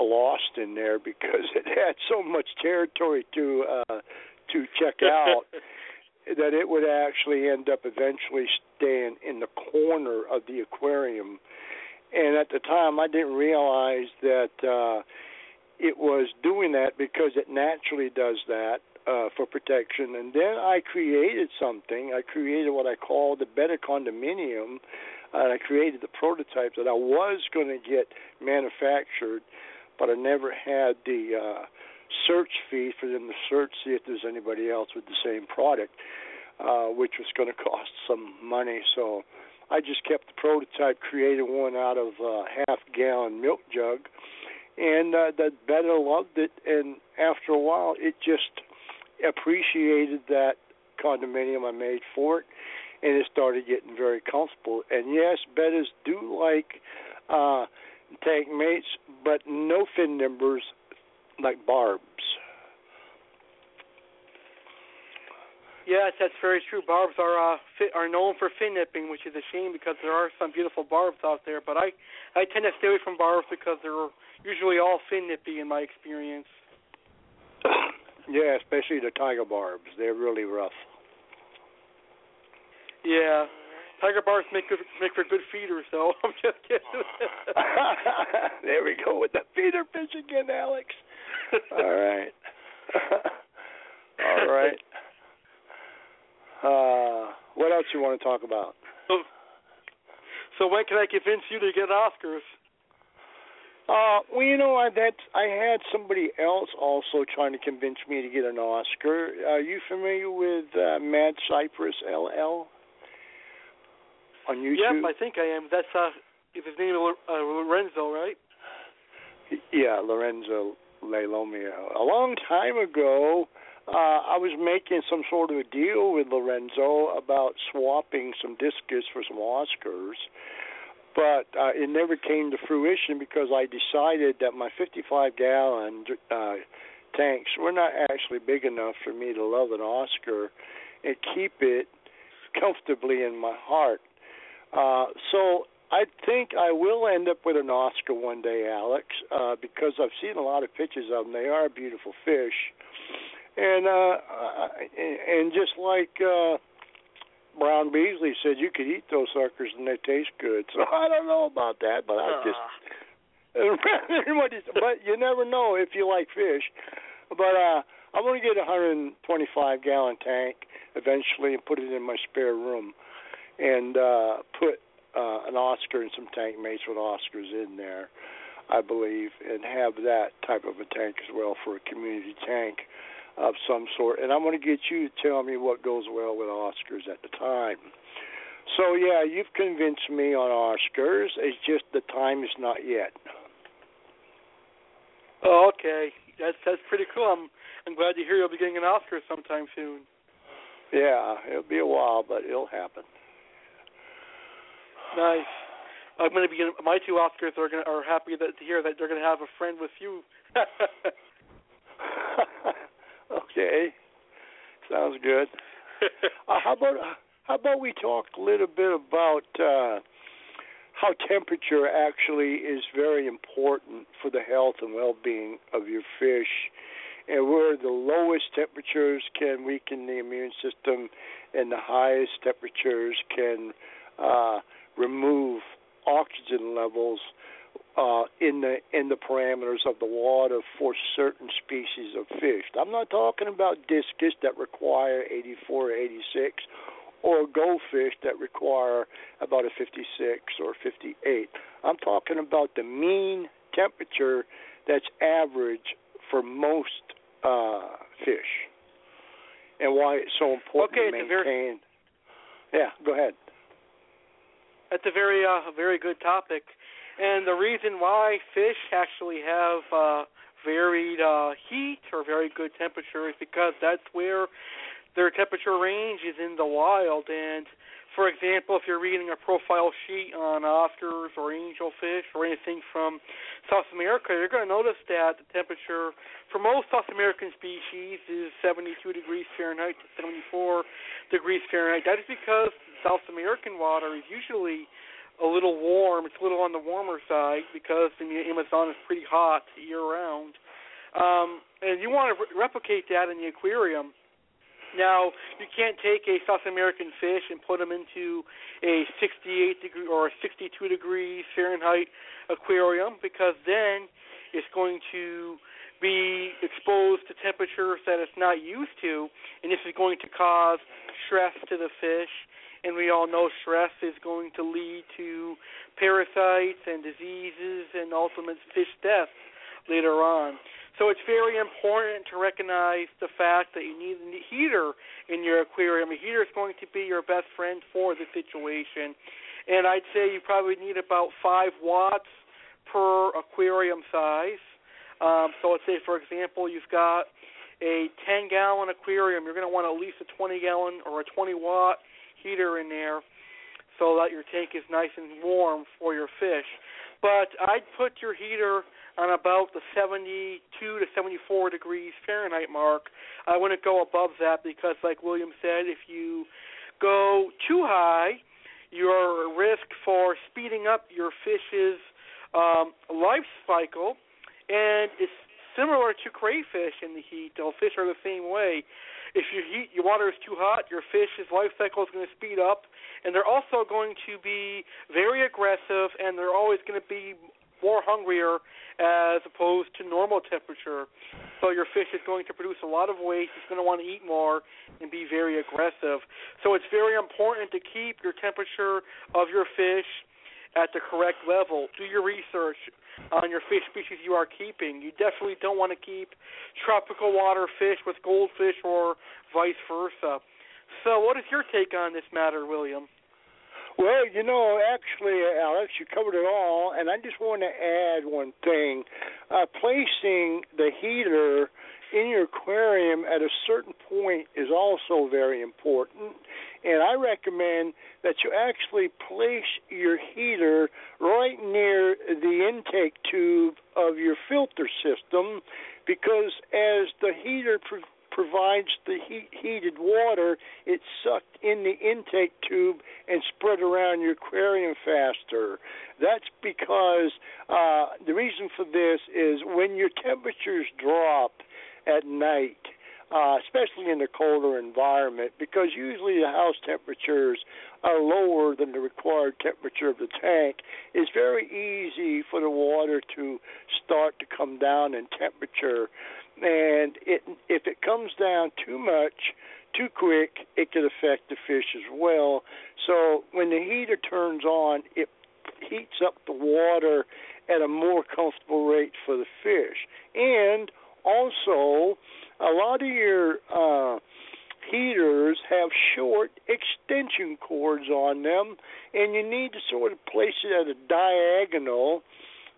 lost in there because it had so much territory to uh to check out that it would actually end up eventually staying in the corner of the aquarium. And at the time, I didn't realize that uh, it was doing that because it naturally does that uh, for protection. And then I created something. I created what I call the Betta Condominium. And I created the prototype that I was going to get manufactured, but I never had the uh, search fee for them to search see if there's anybody else with the same product, uh, which was going to cost some money. So I just kept the prototype, created one out of a half gallon milk jug, and uh, the betta loved it. And after a while, it just appreciated that condominium I made for it, and it started getting very comfortable. And yes, bettas do like uh, tank mates, but no fin nippers like barbs. Yes, that's very true. Barbs are uh, are known for fin nipping, which is a shame because there are some beautiful barbs out there. But I I tend to stay away from barbs because they're usually all fin nippy in my experience. Yeah, especially the tiger barbs. They're really rough. Yeah, tiger barbs make good make for good feeders, though. I'm just kidding. there we go with the feeder fish again, Alex. All right. All right. Uh, what else you want to talk about? So, so when can I convince you to get Oscars? Uh, well, you know, I that I had somebody else also trying to convince me to get an Oscar. Are you familiar with uh, Mad Cypress LL on YouTube? Yep, I think I am. That's uh, his name is uh, Lorenzo, right? Yeah, Lorenzo Lelomio. A long time ago, uh, I was making some sort of a deal with Lorenzo about swapping some discus for some Oscars, but uh, it never came to fruition because I decided that my 55 gallon uh, tanks were not actually big enough for me to love an Oscar and keep it comfortably in my heart. Uh, so I think I will end up with an Oscar one day, Alex, uh, because I've seen a lot of pictures of them. They are beautiful fish, and uh, and just like uh, Brown Beasley said, you could eat those suckers and they taste good. So I don't know about that, but I just. but you never know if you like fish. But uh I'm going to get a 125 gallon tank eventually and put it in my spare room, and uh put uh, an Oscar and some tank mates with Oscars in there, I believe, and have that type of a tank as well for a community tank of some sort. And I'm going to get you to tell me what goes well with Oscars at the time. So yeah, you've convinced me on Oscars. It's just the time is not yet. Oh, okay. That's that's pretty cool. I'm I'm glad to hear you'll be getting an Oscar sometime soon. Yeah, it'll be a while, but it'll happen. Nice. I'm going to be my two Oscars are going to, are happy that, to hear that they're going to have a friend with you. okay, sounds good. uh, how about how about we talk a little bit about uh, how temperature actually is very important for the health and well-being of your fish, and where the lowest temperatures can weaken the immune system, and the highest temperatures can uh, remove oxygen levels uh, in the in the parameters of the water for certain species of fish. I'm not talking about discus that require 84 or 86, or goldfish that require about a 56 or 58. I'm talking about the mean temperature that's average for most uh, fish, and why it's so important okay, to maintain. Very, yeah, go ahead. That's a very uh, very good topic, and the reason why fish actually have uh, varied uh, heat or very good temperature is because that's where their temperature range is in the wild. And for example, if you're reading a profile sheet on Oscars or angelfish or anything from South America, you're going to notice that the temperature for most South American species is 72 degrees Fahrenheit to 74 degrees Fahrenheit. That is because South American water is usually a little warm. It's a little on the warmer side because the Amazon is pretty hot year round. Um, and you want to re- replicate that in the aquarium. Now, you can't take a South American fish and put them into a 68 degree or a 62 degrees Fahrenheit aquarium because then it's going to be exposed to temperatures that it's not used to, and this is going to cause stress to the fish. And we all know stress is going to lead to parasites and diseases and ultimate fish death later on. So it's very important to recognize the fact that you need a heater in your aquarium. A heater is going to be your best friend for the situation. And I'd say you probably need about 5 watts per aquarium size. Um, so let's say, for example, you've got a 10 gallon aquarium. You're going to want at least a 20 gallon or a 20 watt heater in there so that your tank is nice and warm for your fish. But I'd put your heater on about the 72 to 74 degrees Fahrenheit mark. I wouldn't go above that because, like William said, if you go too high, you're at risk for speeding up your fish's um, life cycle, and it's similar to crayfish in the heat. They'll fish are the same way. If your heat, your water is too hot, your fish's life cycle is going to speed up, and they're also going to be very aggressive, and they're always going to be more hungrier as opposed to normal temperature. So your fish is going to produce a lot of waste. It's going to want to eat more and be very aggressive. So it's very important to keep your temperature of your fish at the correct level. Do your research on your fish species you are keeping. You definitely don't want to keep tropical water fish with goldfish or vice versa. So, what is your take on this matter, William? Well, you know, actually, Alex, you covered it all, and I just want to add one thing. Uh, placing the heater in your aquarium at a certain point is also very important. And I recommend that you actually place your heater right near the intake tube of your filter system because as the heater pro- provides the heat, heated water, it's sucked in the intake tube and spread around your aquarium faster. That's because uh, the reason for this is when your temperatures drop at night, uh, especially in the colder environment, because usually the house temperatures are lower than the required temperature of the tank, it's very easy for the water to start to come down in temperature. And it, if it comes down too much, too quick, it could affect the fish as well. So when the heater turns on, it heats up the water at a more comfortable rate for the fish. And also, a lot of your uh, heaters have short extension cords on them, and you need to sort of place it at a diagonal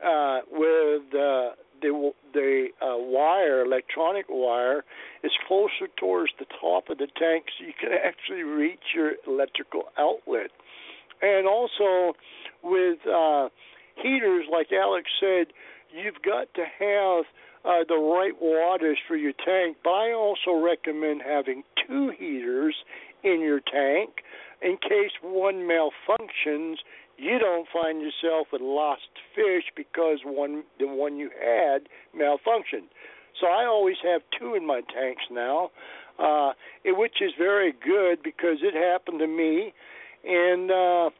uh, with uh, the the uh, wire, electronic wire, is closer towards the top of the tank, so you can actually reach your electrical outlet. And also, with uh, heaters, like Alex said, you've got to have uh, the right wattage for your tank. But I also recommend having two heaters in your tank in case one malfunctions. You don't find yourself with lost fish because one the one you had malfunctioned. So I always have two in my tanks now, uh, which is very good because it happened to me, and uh,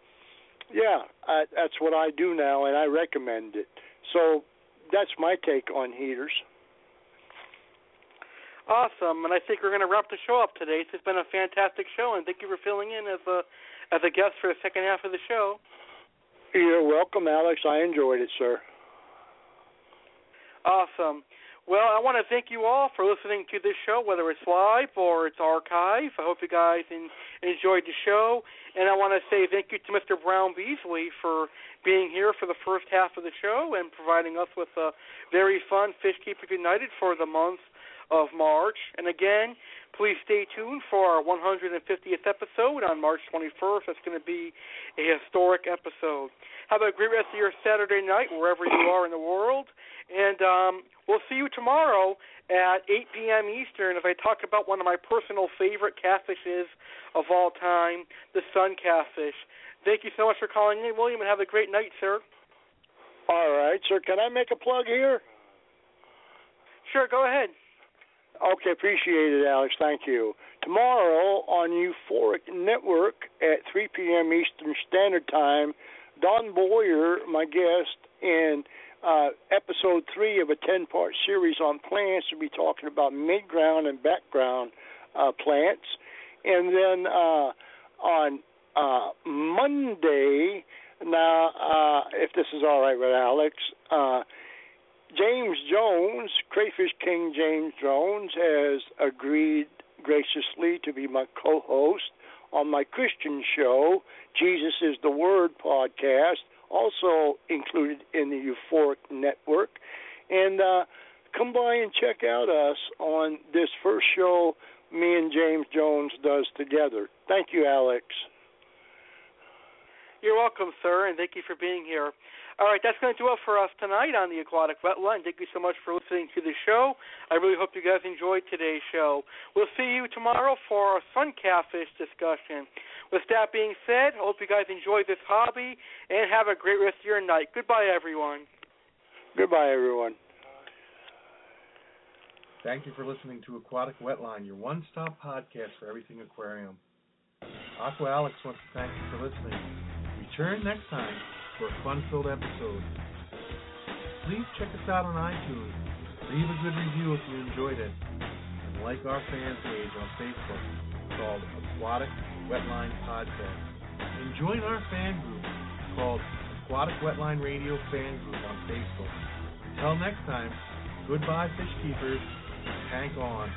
yeah, I, that's what I do now, and I recommend it. So that's my take on heaters. Awesome, and I think we're going to wrap the show up today. It's been a fantastic show, and thank you for filling in as a as a guest for the second half of the show. You're welcome, Alex. I enjoyed it, sir. Awesome. Well, I want to thank you all for listening to this show, whether it's live or it's archive. I hope you guys in, enjoyed the show, and I want to say thank you to Mr. Brown Beasley for being here for the first half of the show and providing us with a very fun Fish Keepers United for the month of March. And again, please stay tuned for our 150th episode on March 21st. That's going to be a historic episode. Have a great rest of your Saturday night wherever you are in the world. And um, we'll see you tomorrow at 8 p.m. Eastern as I talk about one of my personal favorite catfishes of all time, the sun catfish. Thank you so much for calling in, William, and have a great night, sir. All right, sir. Can I make a plug here? Sure, go ahead. Okay, appreciate it, Alex. Thank you. Tomorrow on Euphoric Network at 3 p.m. Eastern Standard Time, Don Boyer, my guest, in uh, episode three of a 10 part series on plants, will be talking about midground and background uh, plants. And then uh, on uh, Monday, now, uh, if this is all right with Alex, uh, James Jones, Crayfish King James Jones, has agreed graciously to be my co host on my Christian show, Jesus is the Word podcast, also included in the Euphoric Network. And uh, come by and check out us on this first show me and James Jones does together. Thank you, Alex. You're welcome, sir, and thank you for being here. All right, that's going to do it for us tonight on the Aquatic Wetline. Thank you so much for listening to the show. I really hope you guys enjoyed today's show. We'll see you tomorrow for our sun catfish discussion. With that being said, I hope you guys enjoyed this hobby and have a great rest of your night. Goodbye, everyone. Goodbye, everyone. Thank you for listening to Aquatic Wetline, your one-stop podcast for everything aquarium. Aqua Alex wants to thank you for listening. Return next time for a fun-filled episode. Please check us out on iTunes. Leave a good review if you enjoyed it. And like our fan page on Facebook called Aquatic Wetline Podcast. And join our fan group called Aquatic Wetline Radio Fan Group on Facebook. Until next time, goodbye fish keepers. Tank on.